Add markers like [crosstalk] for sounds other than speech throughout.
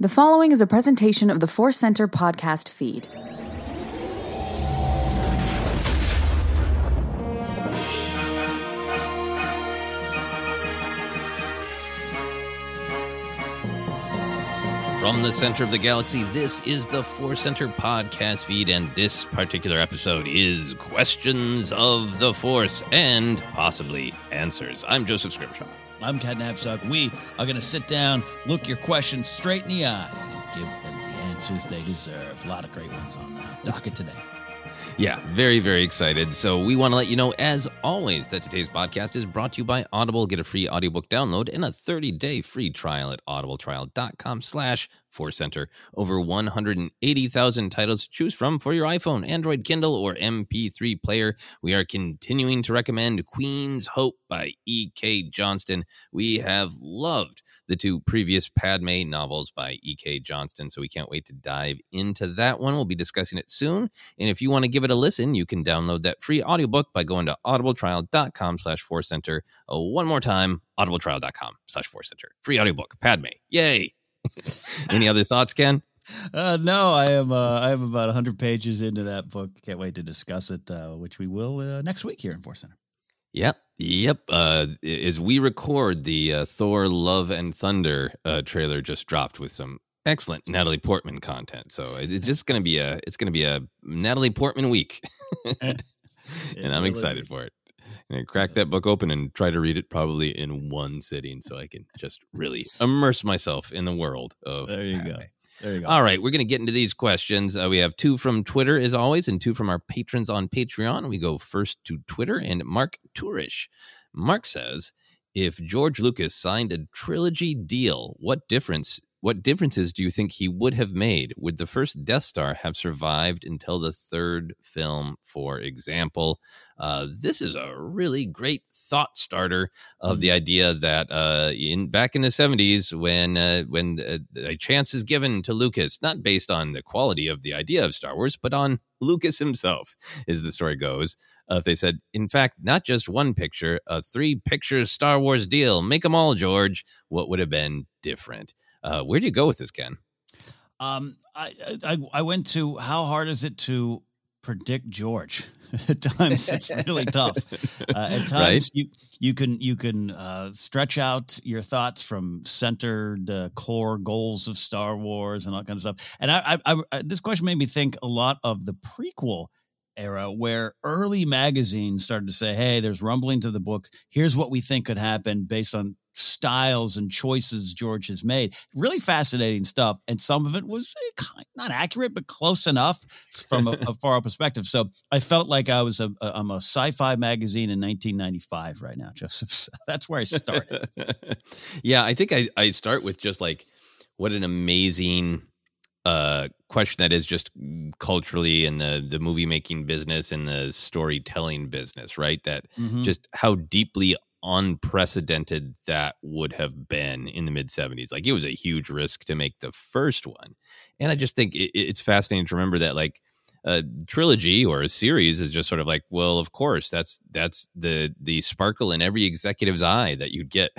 The following is a presentation of the Force Center podcast feed. From the center of the galaxy, this is the Force Center podcast feed, and this particular episode is Questions of the Force and possibly answers. I'm Joseph Scrimshaw. I'm Ken Napzok. We are going to sit down, look your questions straight in the eye, and give them the answers they deserve. A lot of great ones on the docket today. Yeah, very, very excited. So we want to let you know, as always, that today's podcast is brought to you by Audible. Get a free audiobook download and a 30-day free trial at audibletrial.com slash Force Center. Over 180,000 titles to choose from for your iPhone, Android, Kindle, or MP3 player. We are continuing to recommend Queen's Hope by E.K. Johnston. We have loved the two previous Padme novels by E.K. Johnston, so we can't wait to dive into that one. We'll be discussing it soon. And if you want to give it a listen, you can download that free audiobook by going to audibletrial.com slash Force Center. Uh, one more time, audibletrial.com slash Force Center. Free audiobook, Padme. Yay! [laughs] Any other thoughts, Ken? Uh, no, I am. Uh, I am about 100 pages into that book. Can't wait to discuss it, uh, which we will uh, next week here in Force Center. Yep. Yep. Uh, as we record, the uh, Thor Love and Thunder uh, trailer just dropped with some excellent Natalie Portman content. So it's just going to be a it's going to be a Natalie Portman week, [laughs] [laughs] and I'm excited for it. And I crack that book open and try to read it probably in one sitting so I can just really immerse myself in the world of. There you anime. go. There you go. All right, we're going to get into these questions. Uh, we have two from Twitter, as always, and two from our patrons on Patreon. We go first to Twitter and Mark Tourish. Mark says, "If George Lucas signed a trilogy deal, what difference? What differences do you think he would have made? Would the first Death Star have survived until the third film, for example?" Uh, this is a really great thought starter of the idea that uh, in back in the seventies, when uh, when uh, a chance is given to Lucas, not based on the quality of the idea of Star Wars, but on Lucas himself, as the story goes. Uh, they said, in fact, not just one picture, a three picture Star Wars deal, make them all, George, what would have been different? Uh, where do you go with this, Ken? Um, I, I I went to how hard is it to predict George? [laughs] at times it's really tough. Uh, at [laughs] times Right. you you can you can uh, stretch out your thoughts from centered uh, core goals of Star Wars and all kind of stuff. And I, I, I this question made me think a lot of the prequel era where early magazines started to say, "Hey, there's rumblings of the books. Here's what we think could happen based on styles and choices George has made." Really fascinating stuff, and some of it was eh, not accurate, but close enough from a, a far perspective. So I felt like I was a, a I'm a sci-fi magazine in 1995 right now, Joseph. So [laughs] that's where I started. [laughs] yeah, I think I, I start with just like what an amazing uh, question that is just culturally in the the movie making business and the storytelling business, right? That Mhm. just how deeply unprecedented that would have been in the mid 70s. Like it was a huge risk to make the first one. And I just think it, it's fascinating to remember that like a trilogy or a series is just sort of like, well, of course, that's that's the the sparkle in every executive's eye that you'd get.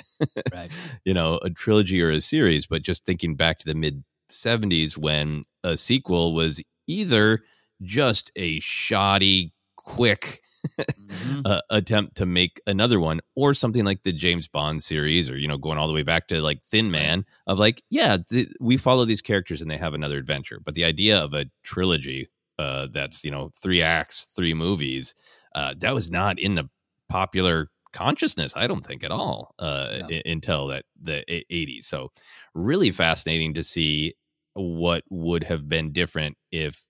Right. [laughs] you know, a trilogy or a series, but just thinking back to the mid 70s when a sequel was either just a shoddy, quick Mhm. uh, attempt to make another one or something like the James Bond series or you know going all the way back to like Thin Man of like yeah th- we follow these characters and they have another adventure but the idea of a trilogy uh, that's you know three acts three movies uh, that was not in the popular consciousness I don't think at all uh, No. i- until that the e- 80s so really fascinating to see what would have been different if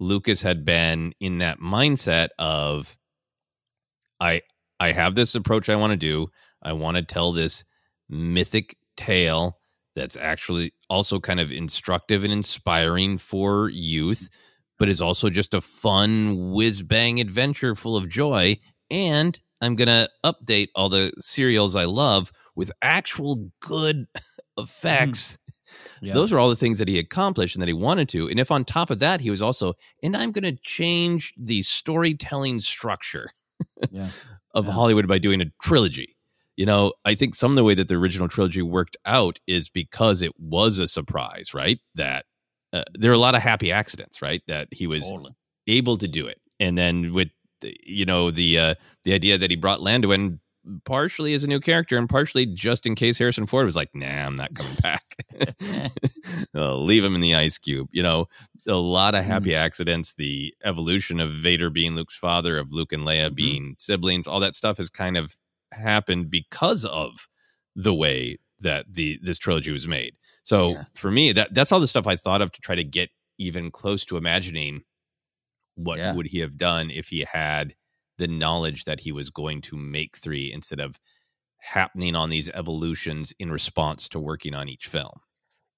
Lucas had been in that mindset of I I have this approach I want to do. I want to tell this mythic tale that's actually also kind of instructive and inspiring for youth, but is also just a fun whiz bang adventure full of joy. And I'm gonna update all the serials I love with actual good [laughs] effects. Mm. [laughs] Yeah. Those are all the things that he accomplished and that he wanted to. And if on top of that, he was also, and I'm going to change the storytelling structure Yeah. [laughs] of Yeah. Hollywood by doing a trilogy. You know, I think some of the way that the original trilogy worked out is because it was a surprise, right? That uh, there are a lot of happy accidents, right? That he was Totally. able to do it. And then with you know the uh, the idea that he brought Lando in partially as a new character and partially just in case Harrison Ford was like, "Nah, I'm not coming [laughs] back. [laughs] Uh, leave him in the ice cube." You know, a lot of happy accidents. The evolution of Vader being Luke's father, of Luke and Leia Mhm. being siblings, all that stuff has kind of happened because of the way that the this trilogy was made. So Yeah. for me, that that's all the stuff I thought of to try to get even close to imagining what Yeah. would he have done if he had the knowledge that he was going to make three instead of happening on these evolutions in response to working on each film.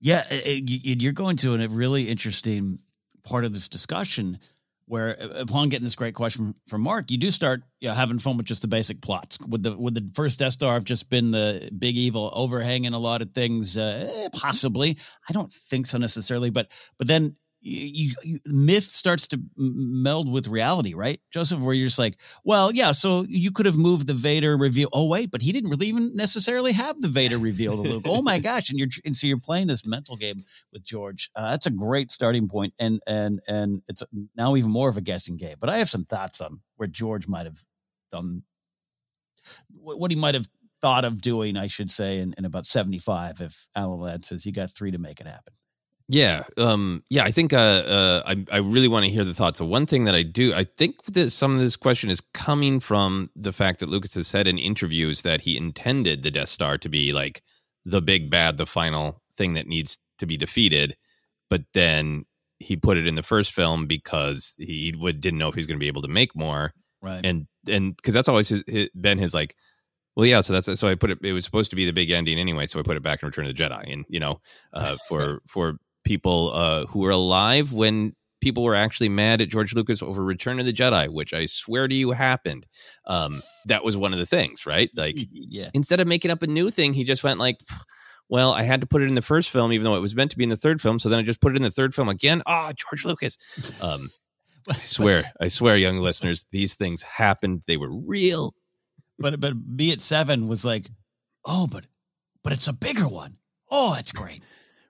Yeah, uh, uh, you- you're going to a really interesting part of this discussion where, uh, upon getting this great question from Mark, you do start you know, having fun with just the basic plots. Would the would the first Death Star have just been the big evil overhanging a lot of things? Uh, eh, possibly. I don't think so necessarily, but but then. You, you, myth starts to meld with reality, right, Joseph? Where you're just like, well, yeah. So you could have moved the Vader reveal. Oh wait, but he didn't really even necessarily have the Vader reveal to Luke. Oh my gosh! And you're and so you're playing this mental game with George. Uh, that's a great starting point, and and and it's now even more of a guessing game. But I have some thoughts on where George might have done what he might have thought of doing, I should say, in, in about seventy five. If Alan Ladd says you got three to make it happen. Yeah, um, yeah. I think uh, uh, I I really want to hear the thoughts. So one thing that I do, I think that some of this question is coming from the fact that Lucas has said in interviews that he intended the Death Star to be like the big bad, the final thing that needs to be defeated, but then he put it in the first film because he would, didn't know if he was going to be able to make more, Right. and and because that's always his, his, been his like. Well, yeah, so that's so I put it. It was supposed to be the big ending anyway, so I put it back in Return of the Jedi, and you know, uh, [laughs] for for people uh, who were alive when people were actually mad at George Lucas over Return of the Jedi, which I swear to you happened. Um, that was one of the things, right? Like yeah. instead of making up a new thing, he just went like, "Well, I had to put it in the first film, even though it was meant to be in the third film. So then I just put it in the third film again. Ah, George Lucas. Um, [laughs] I swear, I swear, young listeners, these things happened. They were real. But but be it seven was like, oh, but but it's a bigger one. Oh, that's great.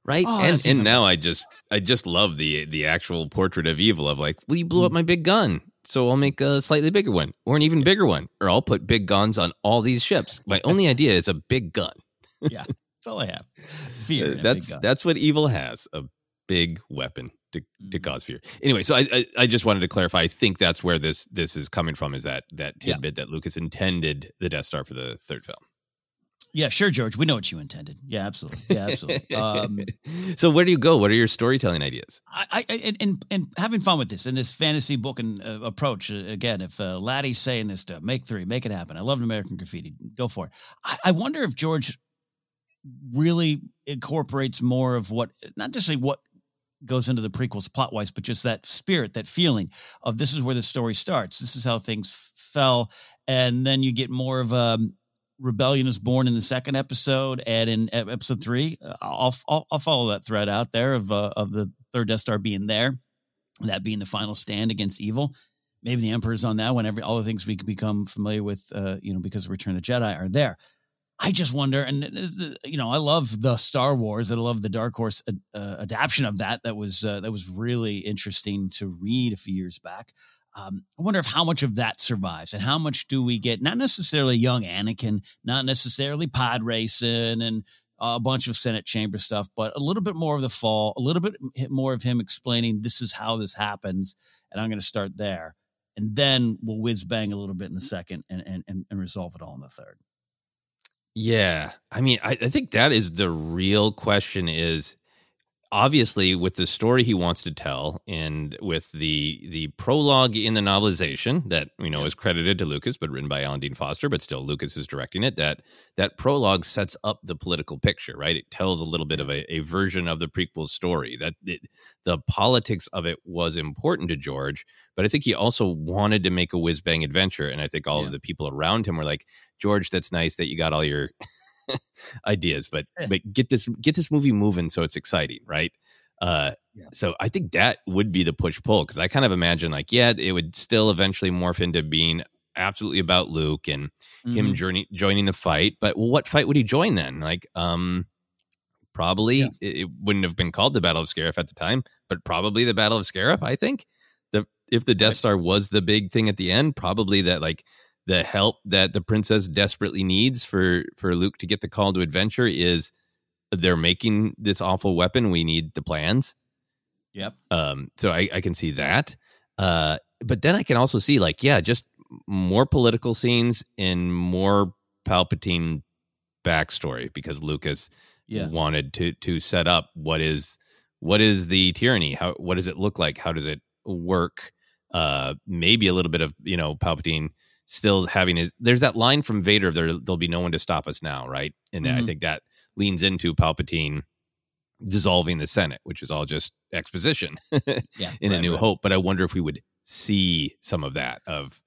Right Oh, and and now i just i just love the the actual portrait of evil of like well you blew up my big gun so i'll make a slightly bigger one or an even bigger one or i'll put big guns on all these ships my [laughs] only idea is a big gun Yeah, that's all I have. Fear. Uh, and a big that's that's what evil has a big weapon to, to Mhm. cause fear anyway so I, I i just wanted to clarify i think that's where this this is coming from is that that Yeah. tidbit that lucas intended the death star for the third film Yeah, sure, George. We know what you intended. Yeah, absolutely. Yeah, absolutely. [laughs] Um, so where do you go what are your storytelling ideas I, I and, and and having fun with this and this fantasy book and uh, approach uh, again. If uh, Laddie's saying this stuff, make three, make it happen. I love American Graffiti. Go for it. I, I wonder if George really incorporates more of what, not necessarily what goes into the prequels plot wise, but just that spirit, that feeling of this is where the story starts. This is how things fell, and then you get more of a rebellion is born in the second episode and in episode three. Uh, i'll i'll, I'll follow that thread out there of uh, of the third death star being there that being the final stand against evil. Maybe the emperor's on that one every all the things we could become familiar with uh you know because of return of the jedi are there. I just wonder and you know i love the star wars and i love the dark horse uh, adaptation of that that was uh, that was really interesting to read a few years back um, I wonder if how much of that survives and how much do we get, not necessarily young Anakin, not necessarily pod racing and a bunch of Senate chamber stuff, but a little bit more of the fall, a little bit more of him explaining this is how this happens. And I'm going to start there. And then we'll whiz bang a little bit in the second and, and, and, resolve it all in the third. Yeah. I mean, I, I think that is the real question is obviously with the story he wants to tell and with the the prologue in the novelization that you know is credited to Lucas but written by Alan Dean Foster but still Lucas is directing it that that prologue sets up the political picture right? It tells a little bit of a, a version of the prequel story that it, the politics of it was important to George but I think he also wanted to make a whiz bang adventure and I think all Yeah. of the people around him were like George that's nice that you got all your [laughs] ideas but but get this get this movie moving so it's exciting right uh Yeah. so i think that would be the push pull because i kind of imagine like yeah it would still eventually morph into being absolutely about luke and him Mhm. journey, joining the fight but what fight would he join then like um probably Yeah. it, it wouldn't have been called the battle of scarif at the time but probably the battle of scarif i think the if the death star was the big thing at the end probably that like the help that the princess desperately needs for for Luke to get the call to adventure is they're making this awful weapon. We need the plans. Yep. Um, so I, I can see that. Uh, but then I can also see like, yeah, just more political scenes and more Palpatine backstory because Lucas Yeah. wanted to to set up what is what is the tyranny? How what does it look like? How does it work? Uh, maybe a little bit of you know Palpatine still having his. There's that line from Vader. There, there'll be no one to stop us now, right? And I Mhm. think that leans into Palpatine dissolving the Senate, which is all just exposition [laughs] Yeah. in A New right. Hope. But I wonder if we would see some of that of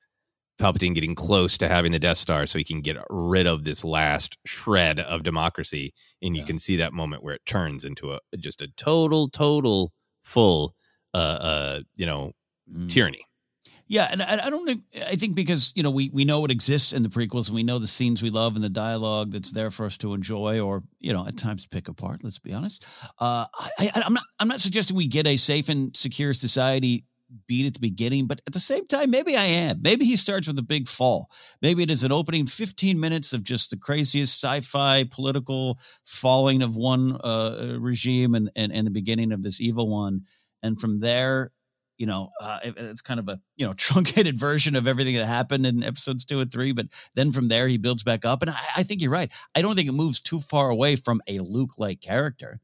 Palpatine getting close to having the Death Star so he can get rid of this last shred of democracy. And you Yeah. can see that moment where it turns into a just a total, total, full, uh, uh, you know, Mm. tyranny. Yeah, and I, I don't I think because you know we we know it exists in the prequels and we know the scenes we love and the dialogue that's there for us to enjoy or you know at times pick apart. Let's be honest. Uh, I, I'm not I'm not suggesting we get a safe and secure society beat at the beginning, but at the same time, maybe I am. Maybe he starts with a big fall. Maybe it is an opening 15 minutes of just the craziest sci-fi political falling of one uh, regime and, and and the beginning of this evil one, and from there you know, uh, it's kind of a you know [laughs] truncated version of everything that happened in episodes two and three. But then from there, he builds back up, and I, I think you're right. I don't think it moves too far away from a Luke-like character.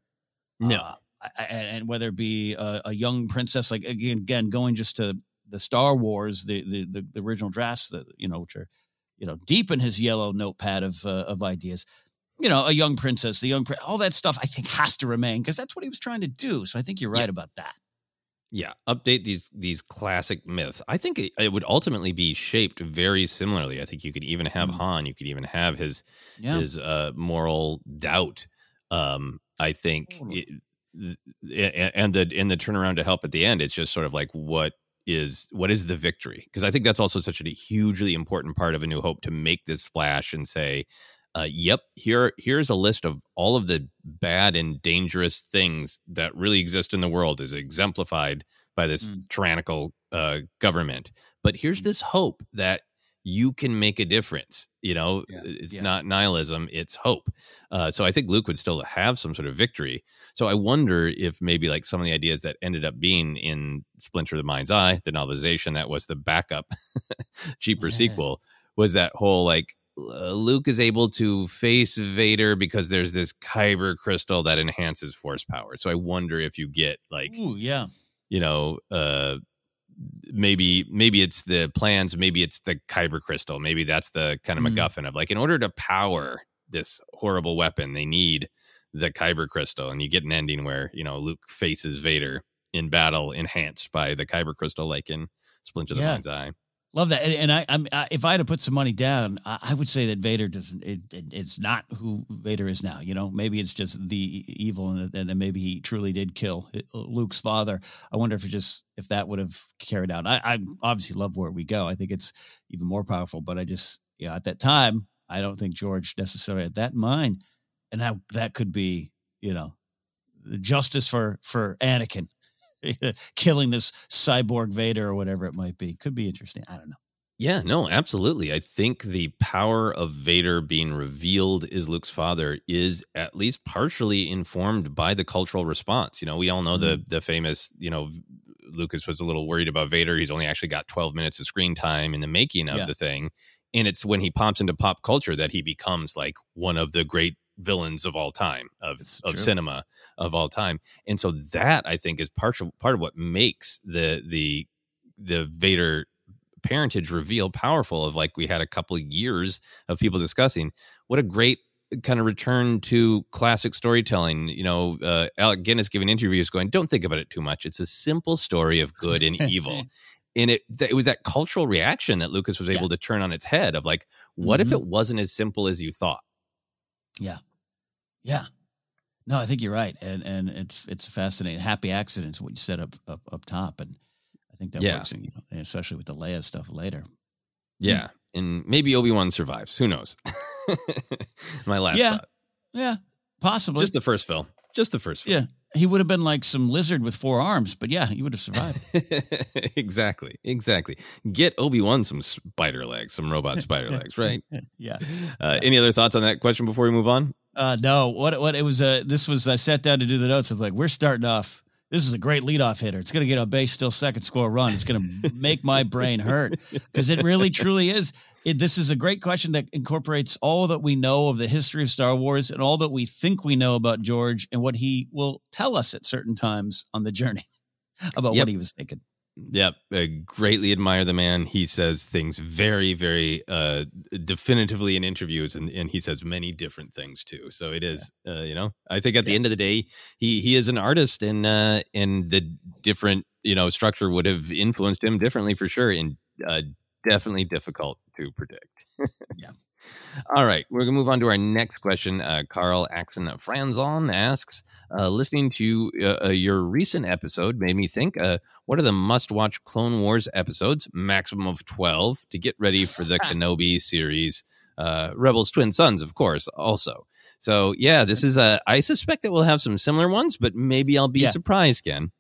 No, uh, and whether it be a, a, young princess, like again, again, going just to the Star Wars, the the the, the original drafts, that you know, which are you know deep in his yellow notepad of uh, of ideas. You know, a young princess, the young, all that stuff. I think has to remain because that's what he was trying to do. So I think you're right yeah. about that yeah update these these classic myths i think it, it, would ultimately be shaped very similarly i think you could even have mm. han you could even have his yeah. his uh moral doubt um i think it, and the in the turnaround to help at the end it's just sort of like what is what is the victory because i think that's also such a hugely important part of a new hope to make this splash and say uh, yep, here here's a list of all of the bad and dangerous things that really exist in the world, is exemplified by this mm. tyrannical uh, government. But here's mm. this hope that you can make a difference. You know, yeah, it's yeah. not nihilism; it's hope. Uh, so I think Luke would still have some sort of victory. So I wonder if maybe like some of the ideas that ended up being in Splinter: of The Mind's Eye, the novelization that was the backup, [laughs] cheaper yeah. sequel, was that whole like uh, Luke is able to face Vader because there's this kyber crystal that enhances force power. So I wonder if you get like, Ooh, yeah, you know, uh, maybe maybe it's the plans, maybe it's the kyber crystal, maybe that's the kind of mm. MacGuffin of like, in order to power this horrible weapon, they need the kyber crystal, and you get an ending where you know Luke faces Vader in battle, enhanced by the kyber crystal, like in Splinter of the Mind's Eye. Love that, and, and I, I'm, I, if I had to put some money down, I, I would say that Vader doesn't. It, it, it's not who Vader is now. You know, maybe it's just the evil, and, and maybe he truly did kill uh, Luke's father. I wonder if it just if that would have carried out. I, I obviously love where we go. I think it's even more powerful. But I just, you know, at that time, I don't think George necessarily had that in mind, and that that could be, you know, justice for for Anakin [laughs] killing this cyborg Vader or whatever it might be. Could be interesting. I don't know. Yeah, no, absolutely. I think the power of Vader being revealed is Luke's father is at least partially informed by the cultural response. You know, we all know mm-hmm. the the famous, you know, Lucas was a little worried about Vader. He's only actually got 12 minutes of screen time in the making of yeah. the thing. And it's when he pops into pop culture that he becomes like one of the great villains of all time of of cinema of all time and so that i think is part of part of what makes the the the vader parentage reveal powerful of like we had a couple of years of people discussing what a great kind of return to classic storytelling you know uh, alec guinness giving interviews going don't think about it too much it's a simple story of good and evil [laughs] and it it was that cultural reaction that lucas was able yeah. to turn on its head of like what mm-hmm. if it wasn't as simple as you thought yeah. Yeah. No, I think you're right. And and it's it's fascinating. Happy accidents, what you said up up, up top. And I think that yeah. works, you know, especially with the Leia stuff later. Yeah. And maybe Obi Wan survives. Who knows? [laughs] My last yeah. thought. Yeah. Possibly. Just the first film. Just the first film. Yeah. He would have been like some lizard with four arms, but yeah, he would have survived. [laughs] exactly. Exactly. Get Obi Wan some spider legs, some robot spider [laughs] legs, right? yeah. Uh, any other thoughts on that question before we move on? Uh, no. What? What? It was. Uh, this was. I sat down to do the notes. I'm like, we're starting off. This is a great leadoff hitter. It's going to get a base still second score run. It's going to make my brain hurt because it really truly is. It, this is a great question that incorporates all that we know of the history of Star Wars and all that we think we know about George and what he will tell us at certain times on the journey [laughs] about yep. what he was thinking. Yep, I greatly admire the man. He says things very, very uh, definitively in interviews, and, and he says many different things too. So it is, yeah. uh, you know, I think at the end of the day, he he is an artist, and uh, and the different you know structure would have influenced him differently for sure, and uh, definitely difficult to predict. [laughs] yeah. All right, we're gonna move on to our next question. Uh, Carl Axon Franzon asks, uh, listening to uh, uh, your recent episode made me think, uh, what are the must-watch Clone Wars episodes, maximum of twelve, to get ready for the [laughs] Kenobi series? Uh, Rebels Twin Suns, of course, also. So yeah, this is a. I suspect that we'll have some similar ones, but maybe I'll be yeah. surprised, Ken.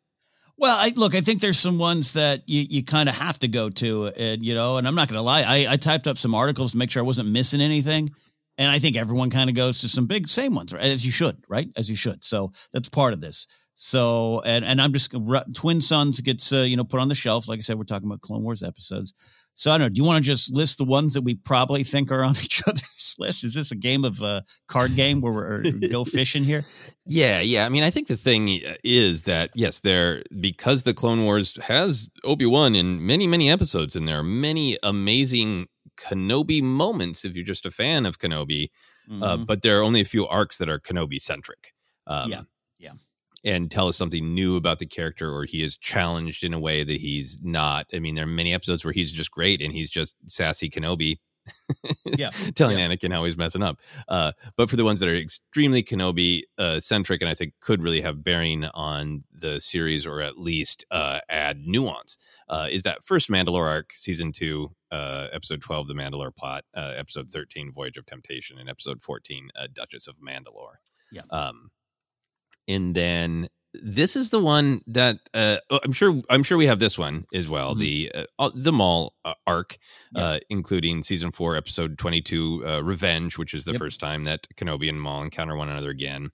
Well, I look, I think there's some ones that you, you kind of have to go to, and you know, and I'm not going to lie, I, I typed up some articles to make sure I wasn't missing anything, and I think everyone kind of goes to some big same ones, right? As you should, right? As you should. So that's part of this. So, and and I'm just Twin Suns gets uh, you know put on the shelf. Like I said, we're talking about Clone Wars episodes. So I don't know. Do you want to just list the ones that we probably think are on [laughs] each other's list? Is this a game of a uh, card game where we're go [laughs] fishing here? Yeah, yeah. I mean, I think the thing is that yes, there because the Clone Wars has Obi Wan in many, many episodes, and there are many amazing Kenobi moments if you're just a fan of Kenobi. Uh, mm-hmm. Uh, but there are only a few arcs that are Kenobi centric. Um, yeah and tell us something new about the character or he is challenged in a way that he's not. I mean, there are many episodes where he's just great and he's just sassy Kenobi. [laughs] yeah. telling yeah. Anakin how he's messing up. Uh, but for the ones that are extremely Kenobi uh, centric and I think could really have bearing on the series or at least uh, add nuance, uh, is that first Mandalore arc, season two, uh, episode 12, The Mandalore Plot, uh, episode 13, Voyage of Temptation, and episode 14, Duchess of Mandalore. Yeah. Um, and then this is the one that uh, oh, I'm sure I'm sure we have this one as well. Mm-hmm. The uh, the Maul uh, arc. Uh, including season four, episode twenty two, uh, Revenge, which is the yep. first time that Kenobi and Maul encounter one another again.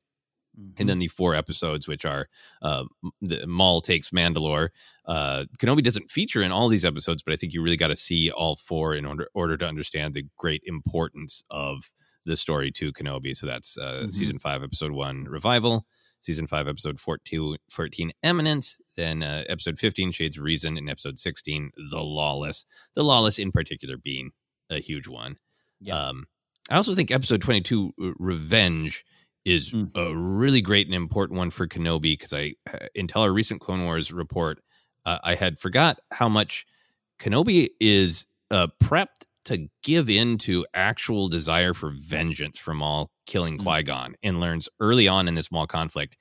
Mm-hmm. And then the four episodes, which are uh, the Maul takes Mandalore. Kenobi doesn't feature in all these episodes, but I think you really got to see all four in order order to understand the great importance of the story to Kenobi. So that's mm-hmm. season five, episode one, Revival season 5 episode 14, 14 eminence then uh, episode 15 shades of reason and episode 16 the lawless the lawless in particular being a huge one yeah. um, i also think episode 22 uh, revenge is mm. a really great and important one for kenobi because i uh, until our recent clone wars report uh, i had forgot how much kenobi is uh, prepped to give in to actual desire for vengeance from Maul killing mm. Qui Gon and learns early on in this Maul conflict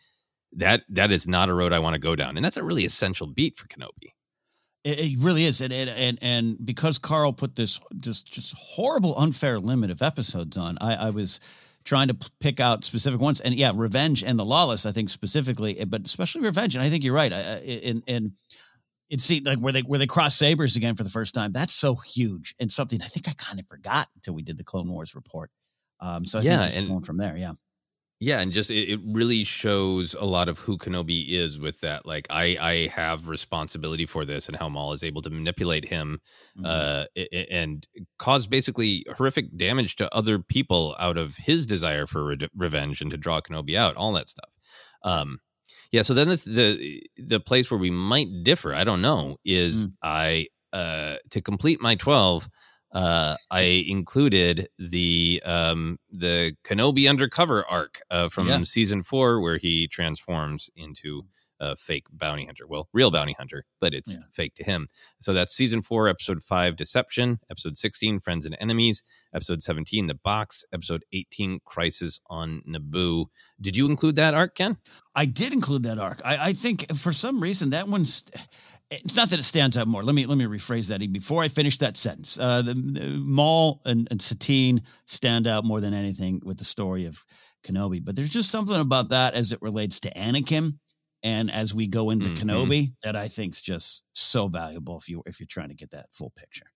that that is not a road I want to go down, and that's a really essential beat for Kenobi. It, it really is, and, and and because Carl put this just just horrible unfair limit of episodes on, I, I was trying to pick out specific ones, and yeah, Revenge and the Lawless, I think specifically, eh, but especially Revenge, and I think you're right. And and it seemed like where they where they cross sabers again for the first time. That's so huge and something I think I kind of forgot until we did the Clone Wars report. Um, so I yeah, think just and, going from there, yeah. Yeah, and just it, it, really shows a lot of who Kenobi is with that. Like, I I have responsibility for this, and how Maul is able to manipulate him, mm-hmm. uh, and cause basically horrific damage to other people out of his desire for re- revenge and to draw Kenobi out, all that stuff. Um, yeah. So then the the the place where we might differ, I don't know, is mm. I uh to complete my twelve uh, I included the um, the Kenobi undercover arc uh, from yeah. season four, where he transforms into a fake bounty hunter. Well, real bounty hunter, but it's yeah. fake to him. So that's season four, episode five, Deception. Episode sixteen, Friends and Enemies. Episode seventeen, The Box. Episode eighteen, Crisis on Naboo. Did you include that arc, Ken? I did include that arc. I, I think for some reason that one's it's not that it stands out more. Let me let me rephrase that before I finish that sentence. Uh, the, the Maul and, and Satine stand out more than anything with the story of Kenobi. But there's just something about that as it relates to Anakin, and as we go into mm-hmm. Kenobi, that I think is just so valuable if you if you're trying to get that full picture.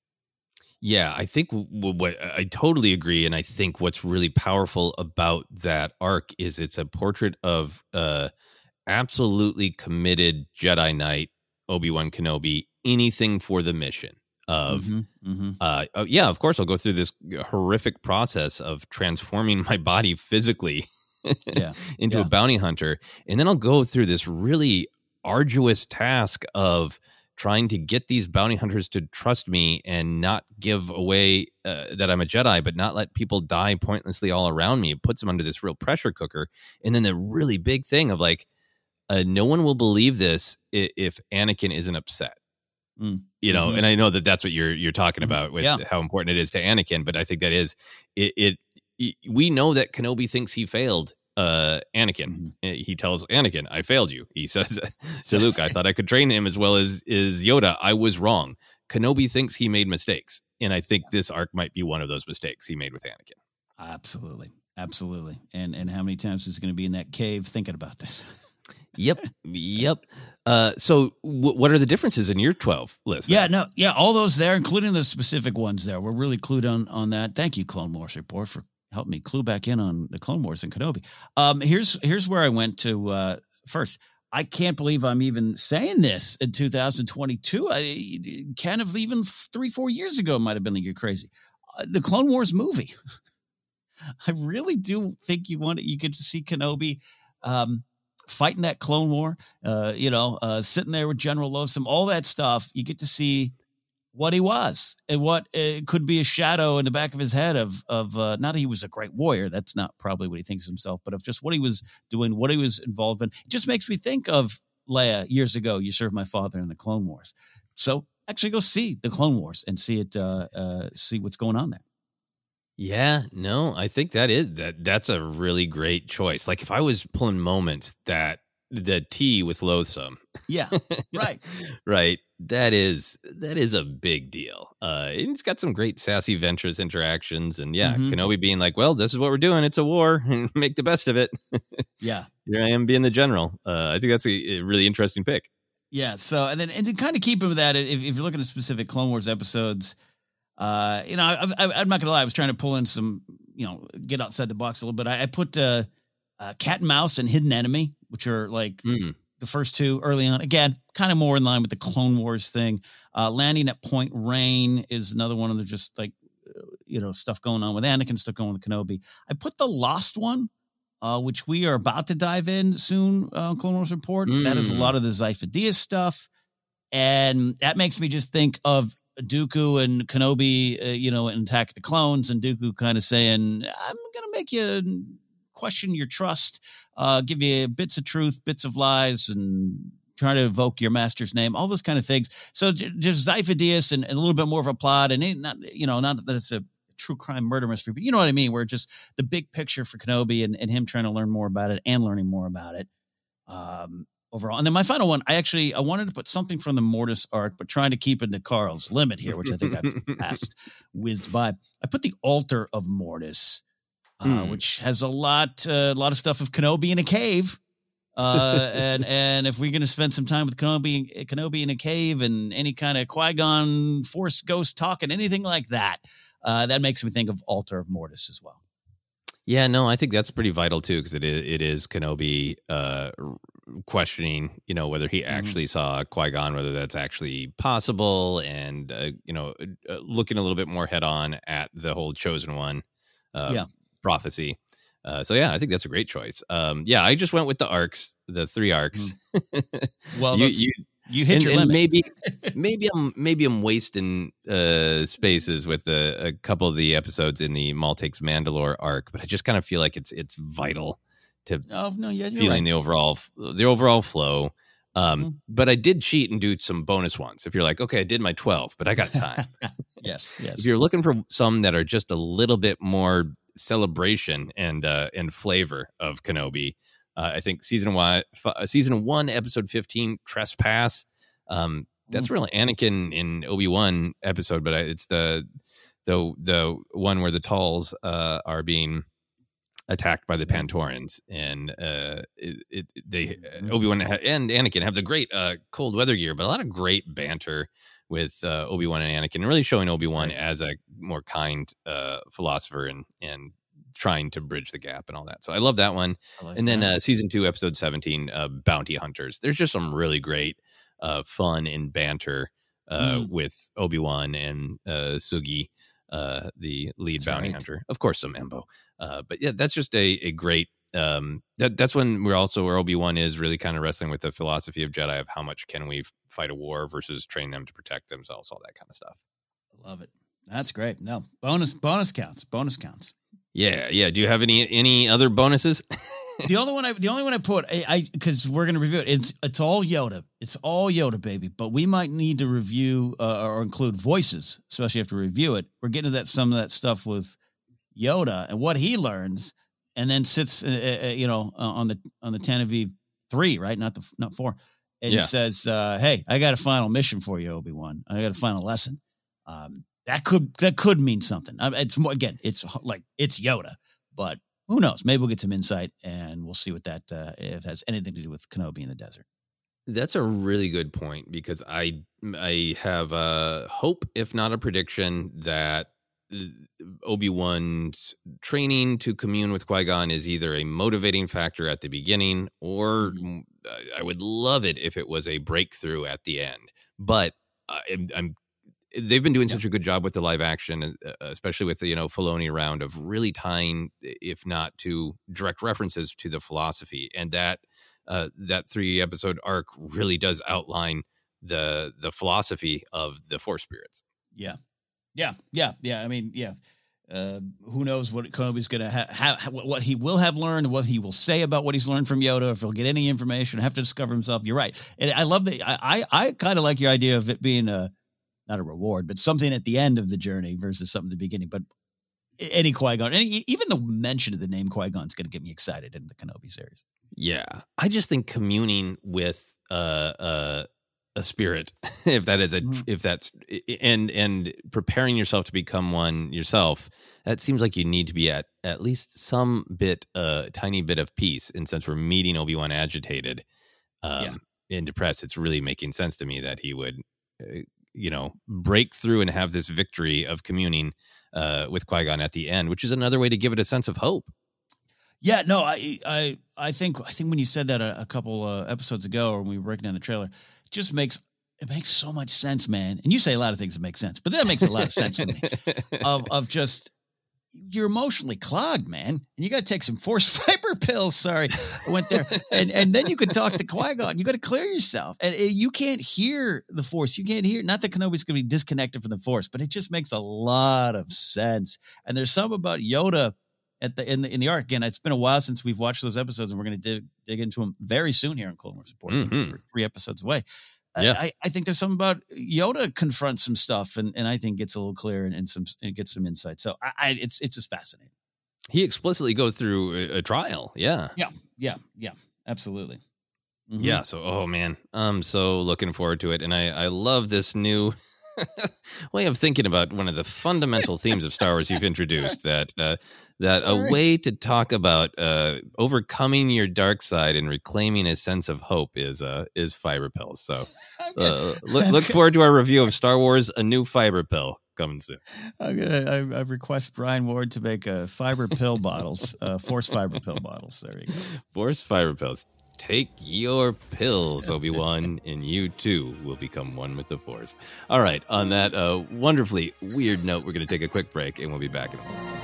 Yeah, I think what I totally agree, and I think what's really powerful about that arc is it's a portrait of uh, absolutely committed Jedi Knight Obi Wan Kenobi anything for the mission of mm-hmm, mm-hmm. Uh, oh, yeah of course i'll go through this horrific process of transforming [laughs] my body physically yeah, [laughs] into yeah. a bounty hunter and then i'll go through this really arduous task of trying to get these bounty hunters to trust me and not give away uh, that i'm a jedi but not let people die pointlessly all around me it puts them under this real pressure cooker and then the really big thing of like uh, no one will believe this if Anakin isn't upset. Mm. You know, mm-hmm. and I know that that's what you're you're talking mm-hmm. about with yeah. how important it is to Anakin, but I think that is it, it we know that Kenobi thinks he failed uh Anakin. Mm-hmm. Eh, he tells Anakin, "I failed you." He [laughs] says to Luke, "I [laughs] thought I could train him as well as is Yoda. I was wrong." Kenobi thinks he made mistakes, and I think this arc might be one of those mistakes he made with Anakin. Absolutely, absolutely. And and how many times is he going to be in that cave thinking about this? Yep, [laughs] yep. Uh, so, w- what are the differences in your twelve list? Yeah, no, yeah, all those there, including the specific ones there. We're really clued on on that. Thank you, Clone Wars report, for helping me clue back in on the Clone Wars and Kenobi. Um, here's here's where I went to uh, first. I can't believe I'm even saying this in 2022. I kind of even three, four years ago might have been like you're crazy. Uh, the Clone Wars movie. [laughs] I really do think you want you get to see Kenobi um, fighting that Clone War. Uh, you know, uh, sitting there with General Loathsom, all that stuff. You get to see what he was and what uh, could be a shadow in the back of his head of of uh, not he was a great warrior. That's not probably what he thinks himself, but of just what he was doing, what he was involved in. It just makes me think of Leia years ago. You served my father in the Clone Wars, so actually go see the Clone Wars and see it, uh, uh, see what's going on there. Yeah, no, I think that is that that's a really great choice. Like if I was pulling moments that the T with Loathsom. Yeah, [laughs] right. right. That is that is a big deal. Uh it's got some great sassy Ventress interactions and yeah, Mhm. Kenobi being like, "Well, this is what we're doing. It's a war and [laughs] make the best of it." [laughs] Yeah. Here I am being the general. Uh I think that's a, a really interesting pick. Yeah. So, and then, and to kind of keep with that, if, if you're looking at specific Clone Wars episodes, uh, you know, I, I, I'm not gonna lie, I was trying to pull in some, you know, get outside the box a little bit. I, I put uh, uh, Cat and Mouse and Hidden Enemy, which are like Mm. the first two early on. Again, kind of more in line with the Clone Wars thing. Uh, landing at Point Rain is another one of the just like, uh, you know, stuff going on with Anakin, stuff going with Kenobi. I put the Lost one, uh, which we are about to dive in soon. Uh, Clone Wars report. That is a Mm. lot of the Sifo-Dyas stuff, and that makes me just think of Dooku and Kenobi, uh, you know, in Attack of the Clones, and Dooku kind of saying, "I'm gonna make you question your trust, uh, give you bits of truth, bits of lies, and." trying to evoke your master's name, all those kind of things. So j- just Sifo-Dyas and, and a little bit more of a plot, and not you know not that it's a true crime murder mystery, but you know what I mean. Where just the big picture for Kenobi and, and him trying to learn more about it and learning more about it um, overall. And then my final one, I actually I wanted to put something from the Mortis arc, but trying to keep it to Carl's limit here, which I think I've [laughs] passed whizzed by. I put the altar of Mortis, uh, Hmm. which has a lot uh, a lot of stuff of Kenobi in a cave. Uh, and [laughs] and if we're gonna spend some time with Kenobi, Kenobi in a cave, and any kind of Qui Gon Force ghost talking, anything like that, uh, that makes me think of Altar of Mortis as well. Yeah, no, I think that's pretty vital too because it is it is Kenobi uh, questioning, you know, whether he Mm-hmm. actually saw Qui Gon, whether that's actually possible, and uh, you know, uh, looking a little bit more head on at the whole chosen one uh, Yeah. Prophecy. Uh, so yeah, I think that's a great choice. Um, yeah, I just went with the arcs, the three arcs. [laughs] Well, you, that's- you You hit and, your and limit. maybe [laughs] maybe I'm maybe I'm wasting uh, spaces with a, a couple of the episodes in the Maul takes Mandalore arc, but I just kind of feel like it's it's vital to Oh no, yeah, feeling right. the overall the overall flow. Um, Mhm. But I did cheat and do some bonus ones. If you're like, okay, I did my 12, but I got time. [laughs] yes, yes. if you're looking for some that are just a little bit more celebration and uh, and flavor of Kenobi, uh, I think season one, f- season one, episode fifteen, trespass. Um, that's really Anakin in Obi Wan episode, but I, it's the the the one where the Talz uh, are being attacked by the Pantorans, and uh, it, it, they Obi Wan and Anakin have the great uh, cold weather gear, but a lot of great banter with uh, Obi Wan and Anakin, and really showing Obi Wan as a more kind uh, philosopher and and trying to bridge the gap and all that. So I love that one. like and then uh, season two, episode seventeen, uh, Bounty Hunters. There's just some really great uh, fun and banter uh, Mm. with Obi Wan and uh, Sugi, uh, the lead That's bounty right. hunter. Of course, some Embo. Uh, but yeah, that's just a, a great. Um, that that's when we're also where Obi Wan is really kind of wrestling with the philosophy of Jedi of how much can we fight a war versus train them to protect themselves, all that kind of stuff. I love it. That's great. No bonus, bonus counts, bonus counts. Yeah, yeah. Do you have any any other bonuses? the [laughs] only one I, the only one I put, I because we're gonna review it. It's it's all Yoda. It's all Yoda, baby. But we might need to review uh, or include voices, especially after review it. We're getting to that some of that stuff with Yoda and what he learns, and then sits, uh, uh, you know, uh, on the on the Tenevive three, right? Not the not four. And Yeah. he says, uh, "Hey, I got a final mission for you, Obi Wan. I got a final lesson." Um, that could that could mean something. It's more again, it's like it's Yoda, but who knows? Maybe we'll get some insight, and we'll see what that uh, if it has anything to do with Kenobi in the desert. That's a really good point because I I have a hope, if not a prediction, that Obi Wan's training to commune with Qui Gon is either a motivating factor at the beginning, or mm-hmm. I would love it if it was a breakthrough at the end. But I'm, I'm they've been doing yeah. such a good job with the live action, uh, especially with the you know Filoni round of really tying, if not to direct references to the philosophy, and that uh, that three episode arc really does outline the the philosophy of the Force spirits. Yeah, yeah, yeah, yeah. I mean, yeah. Uh, who knows what Kenobi's going to have, ha- what he will have learned, what he will say about what he's learned from Yoda, if he'll get any information, have to discover himself. You're right, and I love that. I I, I kind of like your idea of it being a not a reward, but something at the end of the journey versus something at the beginning. But any Qui Gon, even the mention of the name Qui Gon is going to get me excited in the Kenobi series. Yeah, I just think communing with uh, uh, a spirit, [laughs] if that is a, mm. if that's and and preparing yourself to become one yourself, that seems like you need to be at at least some bit, a uh, tiny bit of peace. And since we're meeting Obi Wan agitated, um, yeah. and depressed, it's really making sense to me that he would uh, you know, break through and have this victory of communing uh, with Qui Gon at the end, which is another way to give it a sense of hope. Yeah, no, I, I, I think, I think when you said that a, a couple uh, episodes ago, or when we were breaking down the trailer, just makes it makes so much sense, man. And you say a lot of things that make sense, but that makes a lot of sense to me. [laughs] Of of just you're emotionally clogged, man, and you got to take some force [laughs] fiber pills. Sorry, I went there, and and then you can talk to Qui Gon. You got to clear yourself, and it, you can't hear the force. You can't hear. Not that Kenobi's going to be disconnected from the force, but it just makes a lot of sense. And there's some about Yoda at the in the in the arc. Again, it's been a while since we've watched those episodes, and we're going to dig dig into them very soon here on Clone Wars Report. Mm-hmm. three episodes away. Yeah. I, I think there's something about Yoda confronts some stuff and, and I think gets a little clear and, and some and gets some insight. So I, I, it's it's just fascinating. He explicitly goes through a, a trial. Yeah. Yeah. Yeah. Yeah. Absolutely. Mm-hmm. Yeah. So oh man, I'm so looking forward to it. And I, I love this new [laughs] way of thinking about one of the fundamental themes of Star Wars you've [laughs] introduced that uh, that Sorry. a way to talk about uh, overcoming your dark side and reclaiming a sense of hope is uh, is fiber pills. So [laughs] uh, look, look forward to our review of Star Wars: A New Fiber Pill coming soon. I'm gonna I, I request Brian Ward to make a fiber pill bottles, uh, force fiber pill bottles. There you go. Force fiber pills. Take your pills, Obi Wan, [laughs] and you too will become one with the Force. All right, on that uh, wonderfully weird note, we're going to take a quick break and we'll be back in a moment.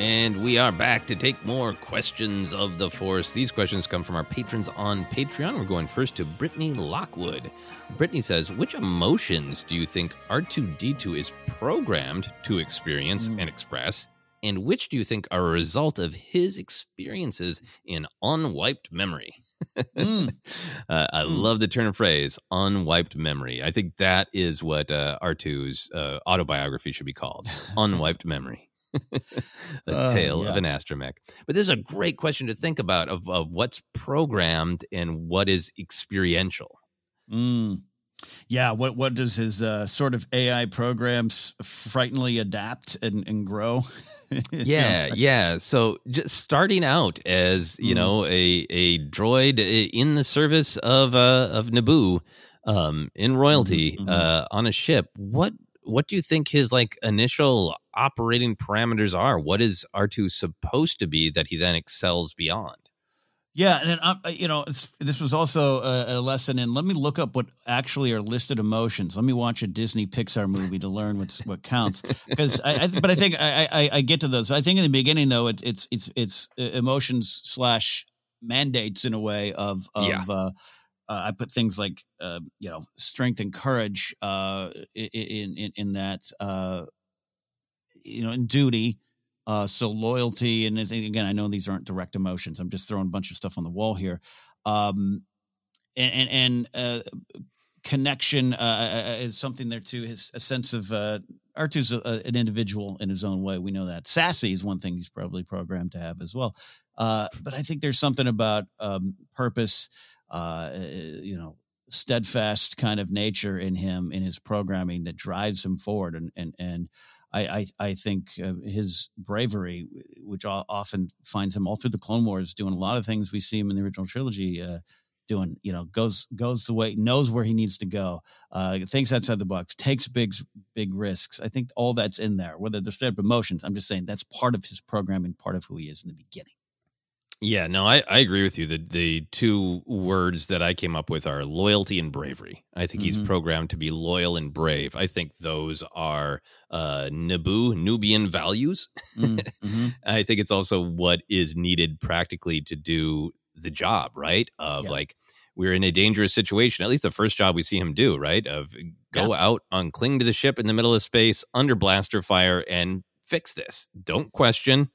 And we are back to take more questions of the Force. These questions come from our patrons on Patreon. We're going first to Brittany Lockwood. Brittany says, Which emotions do you think R2D2 is programmed to experience and express? And which do you think are a result of his experiences in unwiped memory? [laughs] uh, I love the turn of phrase, unwiped memory. I think that is what uh, R2's uh, autobiography should be called [laughs] unwiped memory. [laughs] a Uh, tale yeah. of an astromech. But this is a great question to think about of, of what's programmed and what is experiential. Mm. Yeah, what what does his uh, sort of AI programs frighteningly adapt and, and grow? [laughs] Yeah, yeah. So just starting out as you Mm. know a a droid in the service of uh, of Naboo, um, in royalty Mhm, mhm. uh, on a ship. What what do you think his like initial operating parameters are? What is R two supposed to be that he then excels beyond? Yeah, and then uh, you know it's, this was also a, a lesson in. Let me look up what actually are listed emotions. Let me watch a Disney Pixar movie to learn what's what counts. Because I, I, but I think I, I, I get to those. I think in the beginning though, it's it's it's it's uh, emotions slash mandates in a way of of. Yeah. Uh, uh, I put things like uh, you know strength and courage uh, in in in that uh, you know in duty. Uh, so loyalty and again, I know these aren't direct emotions. I'm just throwing a bunch of stuff on the wall here. Um, and and, and uh, connection uh, is something there too. His a sense of uh, R2's a, an individual in his own way. We know that. Sassy is one thing he's probably programmed to have as well. Uh, but I think there's something about um, purpose, uh, you know, steadfast kind of nature in him in his programming that drives him forward. And and and I I, I think uh, his bravery, which often finds him all through the Clone Wars, doing a lot of things we see him in the original trilogy. Uh, doing you know goes goes the way knows where he needs to go uh thinks outside the box takes big big risks i think all that's in there whether they're up emotions i'm just saying that's part of his programming part of who he is in the beginning Yeah, no, I, I agree with you. The the two words that I came up with are loyalty and bravery. I think he's Mhm. programmed to be loyal and brave. I think those are uh, Naboo Nubian values. Mm, [laughs] mhm. I think it's also what is needed practically to do the job, right? Of Yeah. like we're in a dangerous situation. At least the first job we see him do, right? Of go out on cling to the ship in the middle of space under blaster fire and fix this. Don't question.